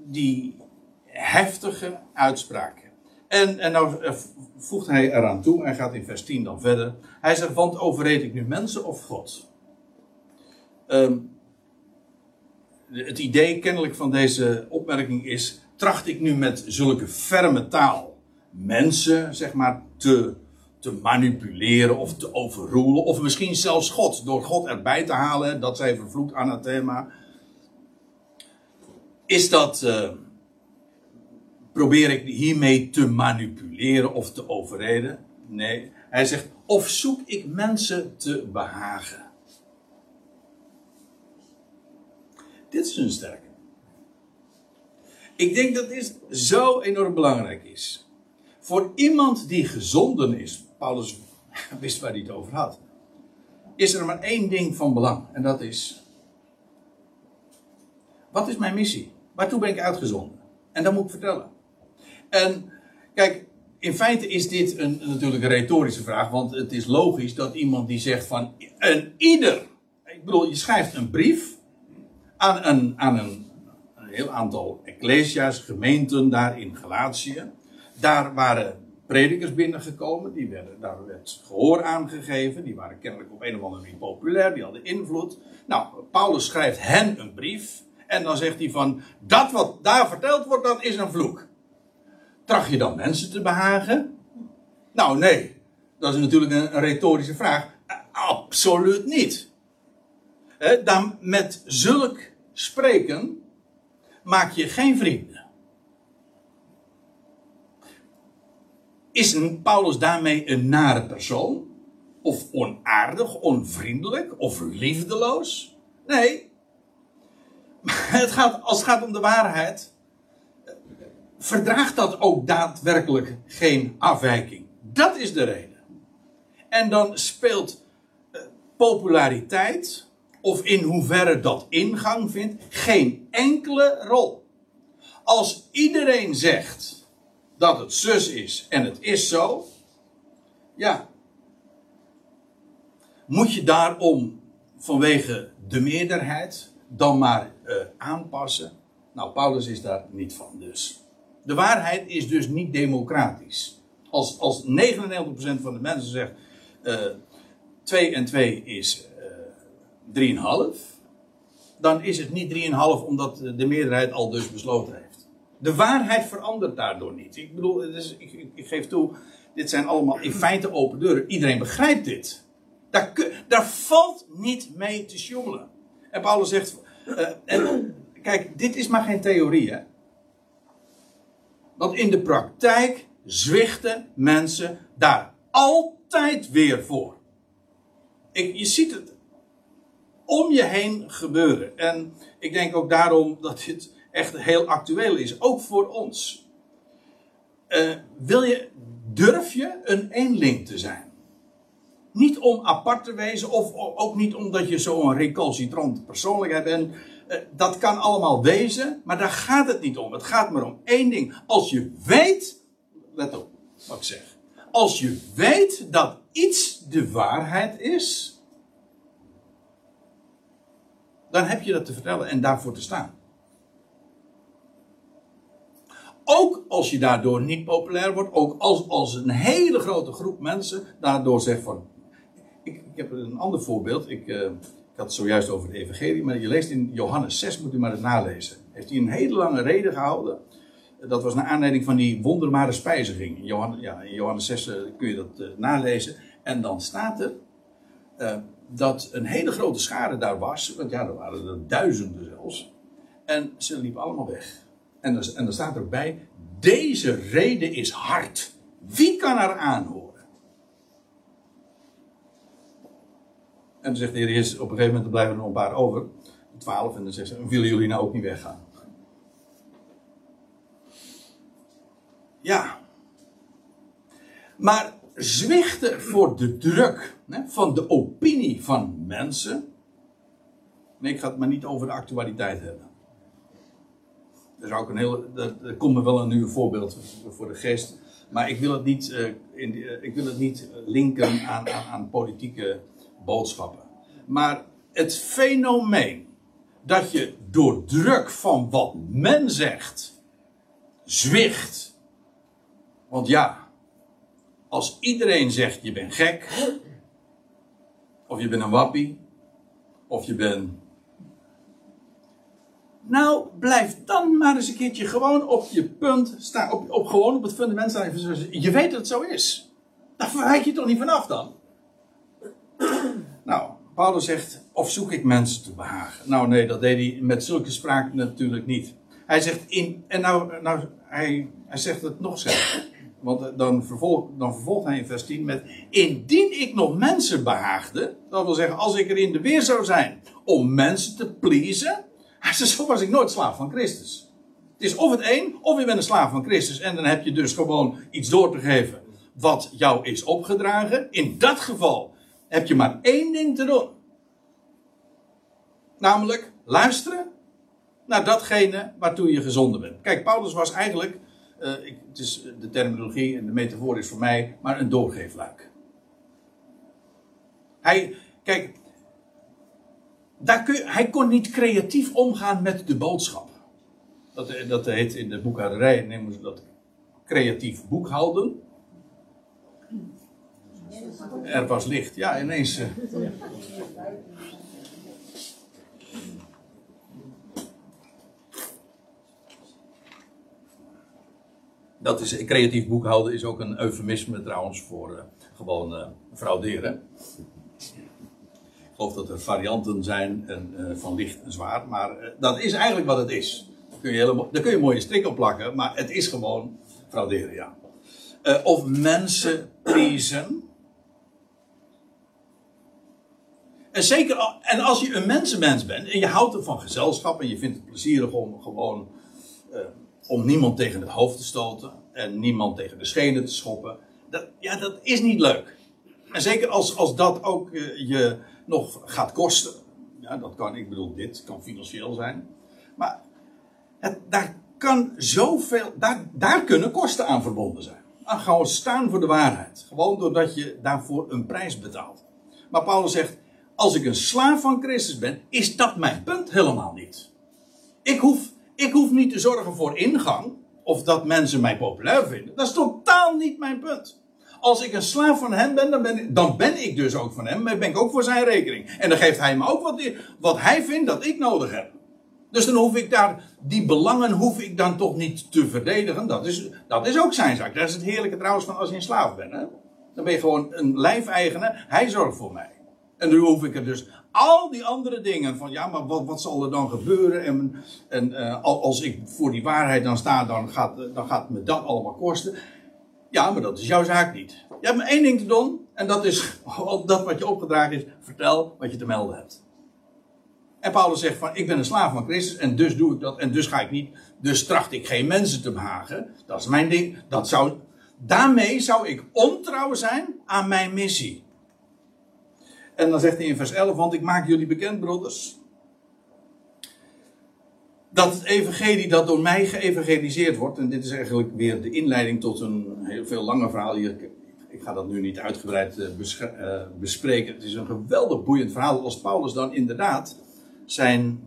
die heftige uitspraken. En, en nou uh, voegt hij eraan toe, hij gaat in vers 10 dan verder. Hij zegt, want overreed ik nu mensen of God? Um, het idee kennelijk van deze opmerking is, tracht ik nu met zulke ferme taal mensen, zeg maar, te, te manipuleren of te overroelen. Of misschien zelfs God, door God erbij te halen, dat zij vervloekt anathema is dat. Uh, probeer ik hiermee te manipuleren of te overreden? Nee. Hij zegt: of zoek ik mensen te behagen? Dit is een sterke. Ik denk dat dit zo enorm belangrijk is. Voor iemand die gezonden is, Paulus wist waar hij het over had, is er maar één ding van belang. En dat is, wat is mijn missie? Waartoe ben ik uitgezonden? En dat moet ik vertellen. En kijk, in feite is dit een, natuurlijk een retorische vraag, want het is logisch dat iemand die zegt van een ieder, ik bedoel, je schrijft een brief aan een, aan een, een heel aantal ecclesia's, gemeenten daar in Galatië. Daar waren predikers binnengekomen, die werden, daar werd gehoor aangegeven, die waren kennelijk op een of andere manier populair, die hadden invloed. Nou, Paulus schrijft hen een brief en dan zegt hij van, dat wat daar verteld wordt, dat is een vloek. Tracht je dan mensen te behagen? Nou, nee. Dat is natuurlijk een, een retorische vraag. Absoluut niet. dan met zulk spreken maak je geen vrienden. Is Paulus daarmee een nare persoon? Of onaardig, onvriendelijk of liefdeloos? Nee. Het gaat, als het gaat om de waarheid, verdraagt dat ook daadwerkelijk geen afwijking. Dat is de reden. En dan speelt eh, populariteit, of in hoeverre dat ingang vindt, geen enkele rol. Als iedereen zegt dat het zus is en het is zo, ja, moet je daarom vanwege de meerderheid dan maar uh, aanpassen? Nou, Paulus is daar niet van dus. De waarheid is dus niet democratisch. Als, als 99% van de mensen zegt uh, eh, 2 en 2 is uh, eh, 3,5, dan is het niet 3,5 omdat de meerderheid al dus besloten heeft. De waarheid verandert daardoor niet. Ik bedoel, ik, ik, ik, geef toe, dit zijn allemaal in feite open deuren. Iedereen begrijpt dit. Daar, daar valt niet mee te sjoemelen. En Paulus zegt, uh, en, kijk, dit is maar geen theorie, hè. Want in de praktijk zwichten mensen daar altijd weer voor. Ik, je ziet het om je heen gebeuren. En ik denk ook daarom dat dit echt heel actueel is, ook voor ons. Uh, wil je, durf je een eenling te zijn? Niet om apart te wezen, of ook niet omdat je zo'n recalcitrante persoonlijkheid bent eh, dat kan allemaal wezen, maar daar gaat het niet om. Het gaat maar om één ding. Als je weet, let op wat ik zeg. Als je weet dat iets de waarheid is, dan heb je dat te vertellen en daarvoor te staan. Ook als je daardoor niet populair wordt, ook als een hele grote groep mensen daardoor zegt van. Ik, heb een ander voorbeeld. Ik, uh, ik had het zojuist over de evangelie, maar je leest in Johannes 6, moet u maar het nalezen. Heeft hij een hele lange reden gehouden. Dat was naar aanleiding van die wonderbare spijziging. In Johannes, ja, in Johannes 6 uh, kun je dat uh, nalezen. En dan staat er dat een hele grote schade daar was. Want ja, er waren er duizenden zelfs. En ze liepen allemaal weg. En er, en er staat erbij, deze reden is hard. Wie kan er aanhoren? En dan zegt de Heer op een gegeven moment, blijven er nog een paar over. Twaalf. En dan zegt ze, willen jullie nou ook niet weggaan? Ja. Maar zwichten voor de druk hè, van de opinie van mensen. Nee, ik ga het maar niet over de actualiteit hebben. Er, een komt me wel een nieuw voorbeeld voor de geest. Maar ik wil het niet, uh, in, uh, ik wil het niet linken aan, aan, aan politieke boodschappen. Maar het fenomeen dat je door druk van wat men zegt zwicht. Want ja, als iedereen zegt je bent gek, of je bent een wappie, of je bent. Nou, blijf dan maar eens een keertje gewoon op je punt staan, op, op gewoon op het fundament staan. Je weet dat het zo is. Daar verwijk je toch niet vanaf dan? Nou, Paulus zegt, of zoek ik mensen te behagen? Nou nee, dat deed hij met zulke spraak natuurlijk niet. Hij zegt, in, en nou, nou hij, hij zegt het nog zelf. Want dan, vervolg, dan vervolgt hij in vers 10 met, indien ik nog mensen behaagde, dat wil zeggen, als ik er in de weer zou zijn om mensen te pleasen, hij zegt, zo was ik nooit slaaf van Christus. Het is of het een, of je bent een slaaf van Christus. En dan heb je dus gewoon iets door te geven wat jou is opgedragen. In dat geval heb je maar één ding te doen. Namelijk luisteren naar datgene waartoe je gezonden bent. Kijk, Paulus was eigenlijk, uh, ik, het is de terminologie en de metafoor is voor mij maar een doorgeefluik. Hij, kijk, daar kun, hij kon niet creatief omgaan met de boodschap. Dat, dat heet in de boekhouderij, nemen ze dat creatief boekhouden. Er was licht, ja, ineens. Uh, dat is, creatief boekhouden is ook een eufemisme trouwens voor uh, gewoon uh, frauderen. Ik dat er varianten zijn en, van licht en zwaar, maar dat is eigenlijk wat het is. Daar kun je, helemaal, daar kun je mooie strik op plakken, maar het is gewoon frauderen, ja. of mensen pleasen. En zeker, en als je een mensenmens bent en je houdt er van gezelschap en je vindt het plezierig om gewoon om niemand tegen het hoofd te stoten en niemand tegen de schenen te schoppen. Dat, ja, dat is niet leuk. En zeker als, als dat ook uh, je nog gaat kosten. Ja, dat kan, ik bedoel, dit kan financieel zijn. Maar het, daar kan zoveel, daar, daar kunnen kosten aan verbonden zijn. Aan gewoon staan voor de waarheid. Gewoon doordat je daarvoor een prijs betaalt. Maar Paulus zegt, als ik een slaaf van Christus ben, is dat mijn punt helemaal niet. Ik hoef ik hoef niet te zorgen voor ingang. Of dat mensen mij populair vinden. Dat is totaal niet mijn punt. Als ik een slaaf van hem ben, dan ben, ik, dan ben ik dus ook van hem. Maar ben ik ook voor zijn rekening. En dan geeft hij me ook wat, wat hij vindt dat ik nodig heb. Dus dan hoef ik daar, die belangen hoef ik dan toch niet te verdedigen. Dat is, dat is ook zijn zaak. Dat is het heerlijke trouwens van als je een slaaf bent. Hè? Dan ben je gewoon een lijfeigenaar. Hij zorgt voor mij. En nu hoef ik er dus al die andere dingen van ja, maar wat, wat zal er dan gebeuren? En, en uh, als ik voor die waarheid dan sta, dan gaat, dan gaat me dat allemaal kosten. Ja, maar dat is jouw zaak niet. Je hebt maar één ding te doen en dat is dat wat je opgedragen is. Vertel wat je te melden hebt. En Paulus zegt van ik ben een slaaf van Christus en dus doe ik dat en dus ga ik niet. Dus tracht ik geen mensen te behagen. Dat is mijn ding. Dat zou, daarmee zou ik ontrouw zijn aan mijn missie. En dan zegt hij in vers 11, want ik maak jullie bekend, broeders, dat het evangelie dat door mij geëvangeliseerd wordt, en dit is eigenlijk weer de inleiding tot een heel veel langer verhaal hier. Ik ga dat nu niet uitgebreid eh, eh, bespreken. Het is een geweldig boeiend verhaal als Paulus dan inderdaad zijn,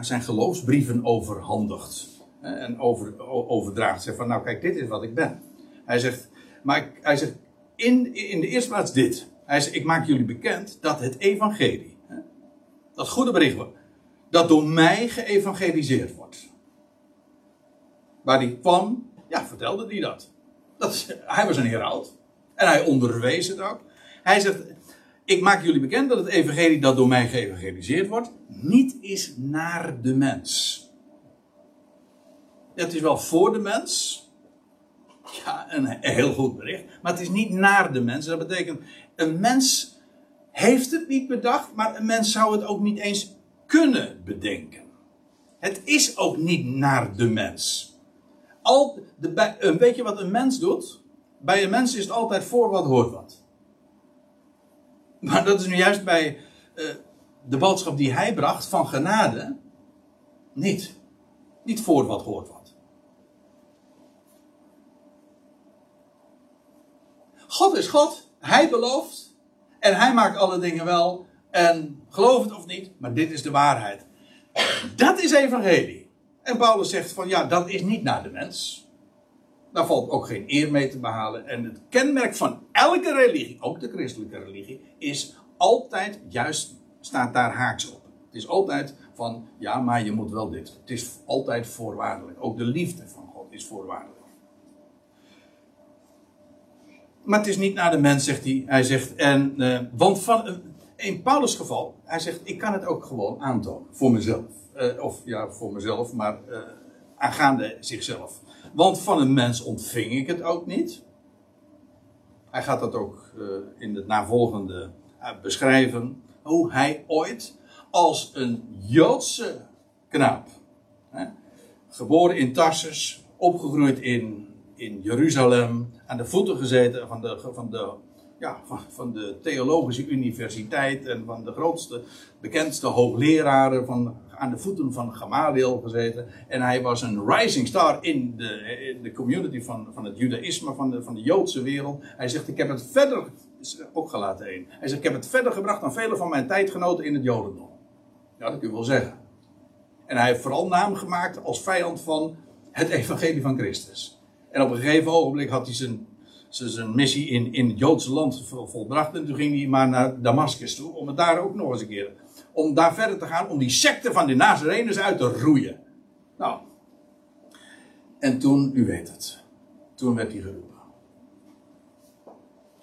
zijn geloofsbrieven overhandigt. En over, overdraagt. Zegt van nou kijk, dit is wat ik ben. Hij zegt, maar ik, hij zegt in, in de eerste plaats dit. Hij zegt, ik maak jullie bekend dat het evangelie, dat goede bericht dat door mij geëvangeliseerd wordt. Waar hij kwam, ja, vertelde hij dat. dat hij was een heraut. En hij onderwees het ook. Hij zegt, ik maak jullie bekend dat het evangelie dat door mij geëvangeliseerd wordt, niet is naar de mens. Het is wel voor de mens. Ja, een heel goed bericht. Maar het is niet naar de mens. Dat betekent, een mens heeft het niet bedacht, maar een mens zou het ook niet eens kunnen bedenken. Het is ook niet naar de mens. Al de, weet je wat een mens doet? Bij een mens is het altijd voor wat hoort wat. Maar dat is nu juist bij uh, de boodschap die hij bracht van genade niet. Niet voor wat hoort wat. God is God. Hij belooft. En hij maakt alle dingen wel. En geloof het of niet, maar dit is de waarheid. Dat is evangelie. En Paulus zegt van ja, dat is niet naar de mens. Daar valt ook geen eer mee te behalen. En het kenmerk van elke religie, ook de christelijke religie, is altijd juist, staat daar haaks op. Het is altijd van ja, maar je moet wel dit. Het is altijd voorwaardelijk. Ook de liefde van God is voorwaardelijk. Maar het is niet naar de mens, zegt hij. Hij zegt, en, uh, want van, uh, in Paulus' geval, hij zegt, ik kan het ook gewoon aantonen. Voor mezelf. Uh, of ja, voor mezelf, maar aangaande zichzelf. Want van een mens ontving ik het ook niet. Hij gaat dat ook in het navolgende beschrijven. Hoe hij ooit als een Joodse knaap, hè, geboren in Tarsus, opgegroeid in, in Jeruzalem, aan de voeten gezeten van de, van, de, ja, van, de Theologische Universiteit en van de grootste, bekendste hoogleraren van, aan de voeten van Gamaliel gezeten. En hij was een rising star in de, in de community van, van het judaïsme, van de, van de Joodse wereld. Hij zegt, ik heb het verder, ook gelaten. Hij zegt, ik heb het verder gebracht dan vele van mijn tijdgenoten in het Jodendom. Dat kun je wel zeggen. En hij heeft vooral naam gemaakt als vijand van het evangelie van Christus. En op een gegeven ogenblik had hij zijn, zijn missie in, in het Joodse land volbracht. En toen ging hij maar naar Damascus toe, om het daar ook nog eens een keer... Om daar verder te gaan, om die secte van de Nazareners uit te roeien. Nou. En toen, u weet het. Toen werd hij geroepen.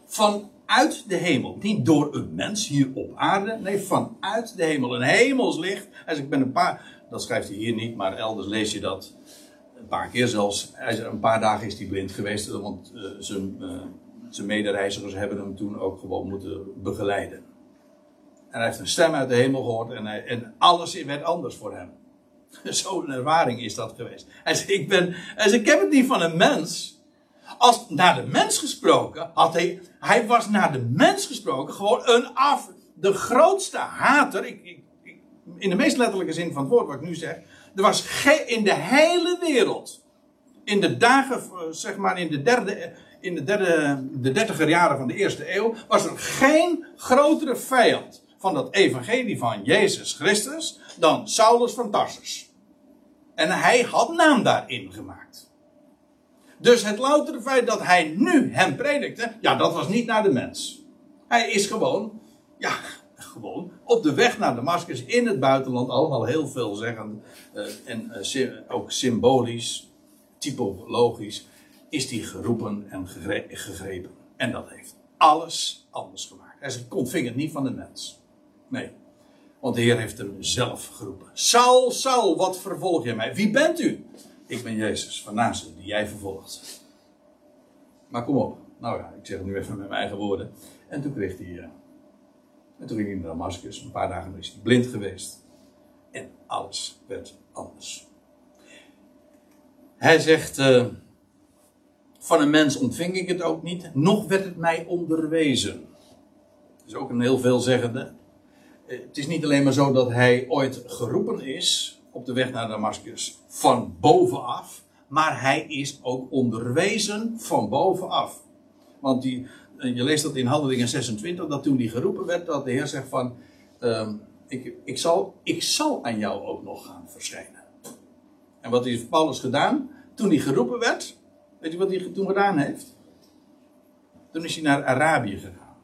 Vanuit de hemel. Niet door een mens hier op aarde. Nee, vanuit de hemel. Een hemelslicht. Als ik ben een paar dat schrijft hij hier niet, maar elders lees je dat. Een paar keer zelfs. Een paar dagen is hij blind geweest, want uh, zijn, uh, zijn medereizigers hebben hem toen ook gewoon moeten begeleiden. En hij heeft een stem uit de hemel gehoord en, hij, en alles werd anders voor hem. Zo'n ervaring is dat geweest. Hij zei, ik, ben, hij ik heb het niet van een mens. Als naar de mens gesproken, had hij, hij was naar de mens gesproken gewoon een af, de grootste hater. Ik, ik, in de meest letterlijke zin van het woord wat ik nu zeg. Er was in de hele wereld, in de dagen, eh, zeg maar in de derde, in de derde, de dertiger jaren van de eerste eeuw, was er geen grotere vijand van dat evangelie van Jezus Christus dan Saulus van Tarsus. En hij had naam daarin gemaakt. Dus het loutere feit dat hij nu hem predikte, ja, dat was niet naar de mens. Hij is gewoon, ja, gewoon op de weg naar Damascus in het buitenland, allemaal heel veelzeggend uh, en uh, ook symbolisch, typologisch, is die geroepen en gegrepen. En dat heeft alles anders gemaakt. Hij ontving het niet van de mens. Nee. Want de Heer heeft hem zelf geroepen. Saul, Saul, wat vervolg je mij? Wie bent u? Ik ben Jezus van Nazareth, die jij vervolgt. Maar kom op. Nou ja, ik zeg het nu even met mijn eigen woorden. En toen kreeg hij uh, en toen ging hij naar Damascus. Een paar dagen is hij blind geweest. En alles werd anders. Hij zegt: uh, Van een mens ontving ik het ook niet, nog werd het mij onderwezen. Dat is ook een heel veelzeggende. Eh, het is niet alleen maar zo dat hij ooit geroepen is op de weg naar Damascus van bovenaf, maar hij is ook onderwezen van bovenaf. Want die, je leest dat in Handelingen 26, dat toen die geroepen werd, dat de Heer zegt van, uh, ik, ik, zal, ik zal aan jou ook nog gaan verschijnen. En wat heeft Paulus gedaan? Toen hij geroepen werd, weet je wat hij toen gedaan heeft? Toen is hij naar Arabië gegaan.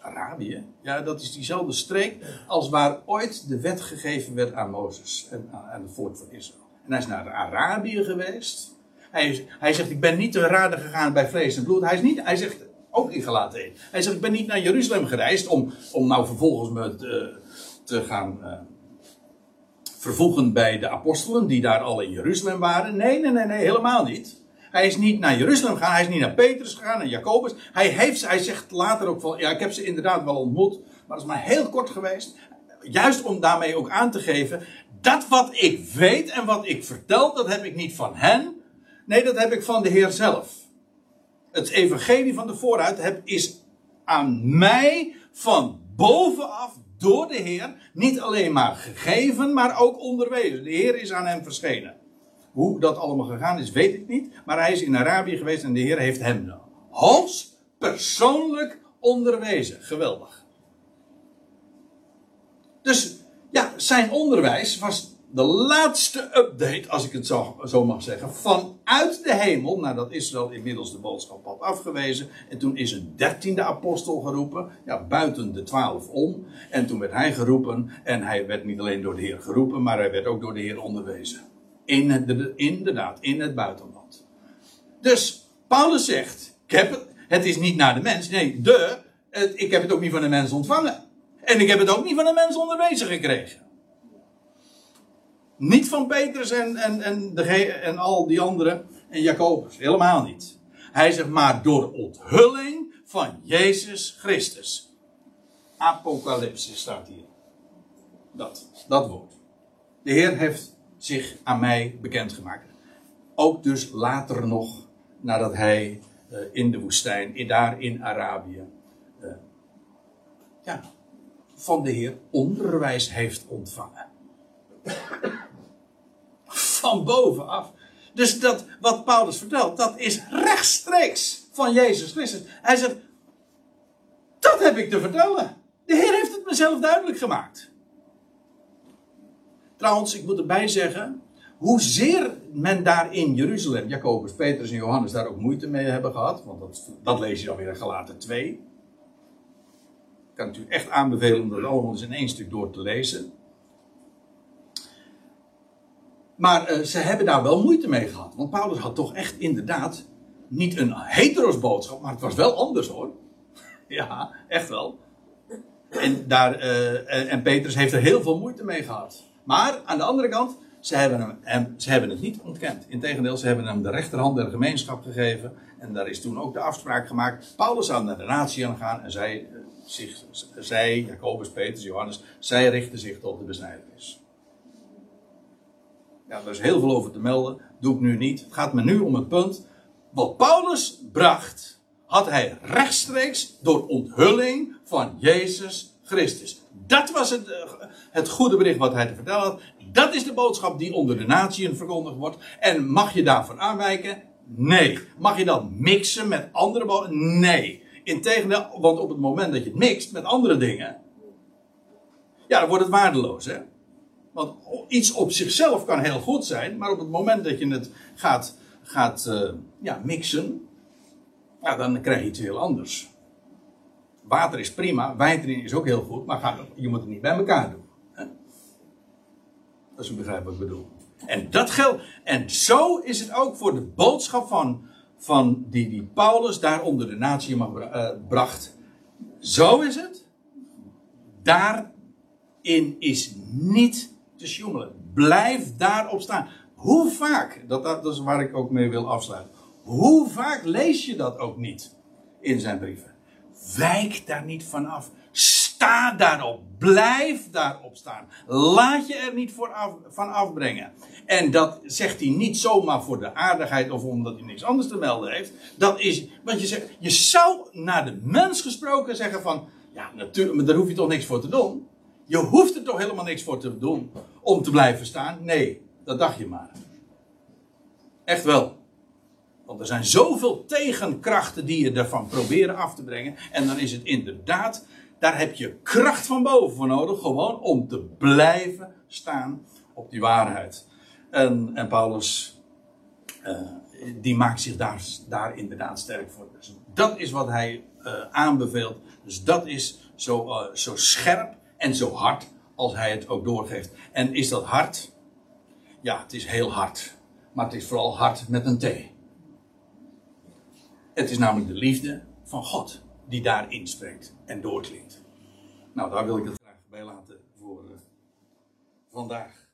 Arabië? Ja, dat is diezelfde streek als waar ooit de wet gegeven werd aan Mozes en aan het volk van Israël. En hij is naar Arabië geweest. Hij, hij zegt, ik ben niet te raden gegaan bij vlees en bloed. Hij, is niet, hij zegt, ook in gelaten heeft. Hij zegt, ik ben niet naar Jeruzalem gereisd om, om nou vervolgens me te, te gaan uh, vervoegen bij de apostelen die daar al in Jeruzalem waren. Nee, nee, nee, nee, helemaal niet. Hij is niet naar Jeruzalem gegaan, hij is niet naar Petrus gegaan, naar Jacobus. Hij, heeft, hij zegt later ook van, ja, ik heb ze inderdaad wel ontmoet, maar dat is maar heel kort geweest. Juist om daarmee ook aan te geven, dat wat ik weet en wat ik vertel, dat heb ik niet van hen. Nee, dat heb ik van de Heer zelf het evangelie van de vooruit heb, is aan mij van bovenaf door de Heer niet alleen maar gegeven, maar ook onderwezen. De Heer is aan hem verschenen. Hoe dat allemaal gegaan is, weet ik niet. Maar hij is in Arabië geweest en de Heer heeft hem Hans persoonlijk onderwezen. Geweldig. Dus ja, zijn onderwijs was de laatste update, als ik het zo, mag zeggen, vanuit de hemel, nadat Israël inmiddels de boodschap had afgewezen. En toen is een dertiende apostel geroepen, ja, buiten de twaalf om. En toen werd hij geroepen, en hij werd niet alleen door de Heer geroepen, maar hij werd ook door de Heer onderwezen. In inderdaad, in het buitenland. Dus Paulus zegt, ik heb het, is niet naar de mens, nee, de, ik heb het ook niet van de mens ontvangen. En ik heb het ook niet van de mens onderwezen gekregen. Niet van Petrus en, en, en, de, en al die anderen en Jacobus. Helemaal niet. Hij zegt maar door onthulling van Jezus Christus. Apocalypse staat hier. Dat, dat woord. De Heer heeft zich aan mij bekendgemaakt. Ook dus later nog, nadat hij uh, in de woestijn, in, daar in Arabië, uh, ja, van de Heer onderwijs heeft ontvangen. Van bovenaf. Dus dat, wat Paulus vertelt, dat is rechtstreeks van Jezus Christus. Hij zegt, dat heb ik te vertellen. De Heer heeft het mezelf duidelijk gemaakt. Trouwens, ik moet erbij zeggen, hoezeer men daar in Jeruzalem, Jacobus, Petrus en Johannes, daar ook moeite mee hebben gehad, want dat, dat lees je dan weer in Galaten 2. Ik kan het u echt aanbevelen om dat allemaal eens in één stuk door te lezen. Maar uh, ze hebben daar wel moeite mee gehad. Want Paulus had toch echt inderdaad niet een heteros boodschap, maar het was wel anders hoor. ja, echt wel. En, daar, uh, en Petrus heeft er heel veel moeite mee gehad. Maar aan de andere kant, ze hebben, hem, ze hebben het niet ontkend. Integendeel, ze hebben hem de rechterhand der gemeenschap gegeven. En daar is toen ook de afspraak gemaakt. Paulus zou naar de natie gaan en zij, uh, zich, zij, Jacobus, Petrus, Johannes, zij richten zich tot de besnijdenis. Ja, daar is heel veel over te melden. Doe ik nu niet. Het gaat me nu om het punt. Wat Paulus bracht, had hij rechtstreeks door onthulling van Jezus Christus. Dat was het, eh, het goede bericht wat hij te vertellen had. Dat is de boodschap die onder de natieën verkondigd wordt. En mag je daarvan aanwijken? Nee. Mag je dat mixen met andere boodschappen? Nee. Integendeel, want op het moment dat je het mixt met andere dingen, ja, dan wordt het waardeloos, hè? Want iets op zichzelf kan heel goed zijn, maar op het moment dat je het gaat, gaat uh, ja, mixen, ja, dan krijg je iets heel anders. Water is prima, wijn drinken is ook heel goed, maar je moet het niet bij elkaar doen. Hè? Als je begrijpt wat ik bedoel. En dat geldt. En zo is het ook voor de boodschap van, van die, die Paulus daar onder de natie uh, bracht. Zo is het. Daarin is niet te sjoemelen. Blijf daarop staan. Hoe vaak, dat, dat is waar ik ook mee wil afsluiten. Hoe vaak lees je dat ook niet in zijn brieven? Wijk daar niet van af. Sta daarop. Blijf daarop staan. Laat je er niet voor af, van afbrengen. En dat zegt hij niet zomaar voor de aardigheid of omdat hij niks anders te melden heeft. Dat is wat je zegt. Je zou naar de mens gesproken zeggen van. Ja, natuurlijk, maar daar hoef je toch niks voor te doen. Je hoeft er toch helemaal niks voor te doen om te blijven staan? Nee, dat dacht je maar. Echt wel. Want er zijn zoveel tegenkrachten die je ervan proberen af te brengen. En dan is het inderdaad, daar heb je kracht van boven voor nodig. Gewoon om te blijven staan op die waarheid. En, en Paulus, uh, die maakt zich daar, daar inderdaad sterk voor. Dus dat is wat hij uh, aanbeveelt. Dus dat is zo, uh, zo scherp en zo hard als hij het ook doorgeeft. En is dat hard? Ja, het is heel hard. Maar het is vooral hard met een T. Het is namelijk de liefde van God die daarin spreekt en doorklinkt. Nou, daar wil ik het graag bij laten voor uh, vandaag.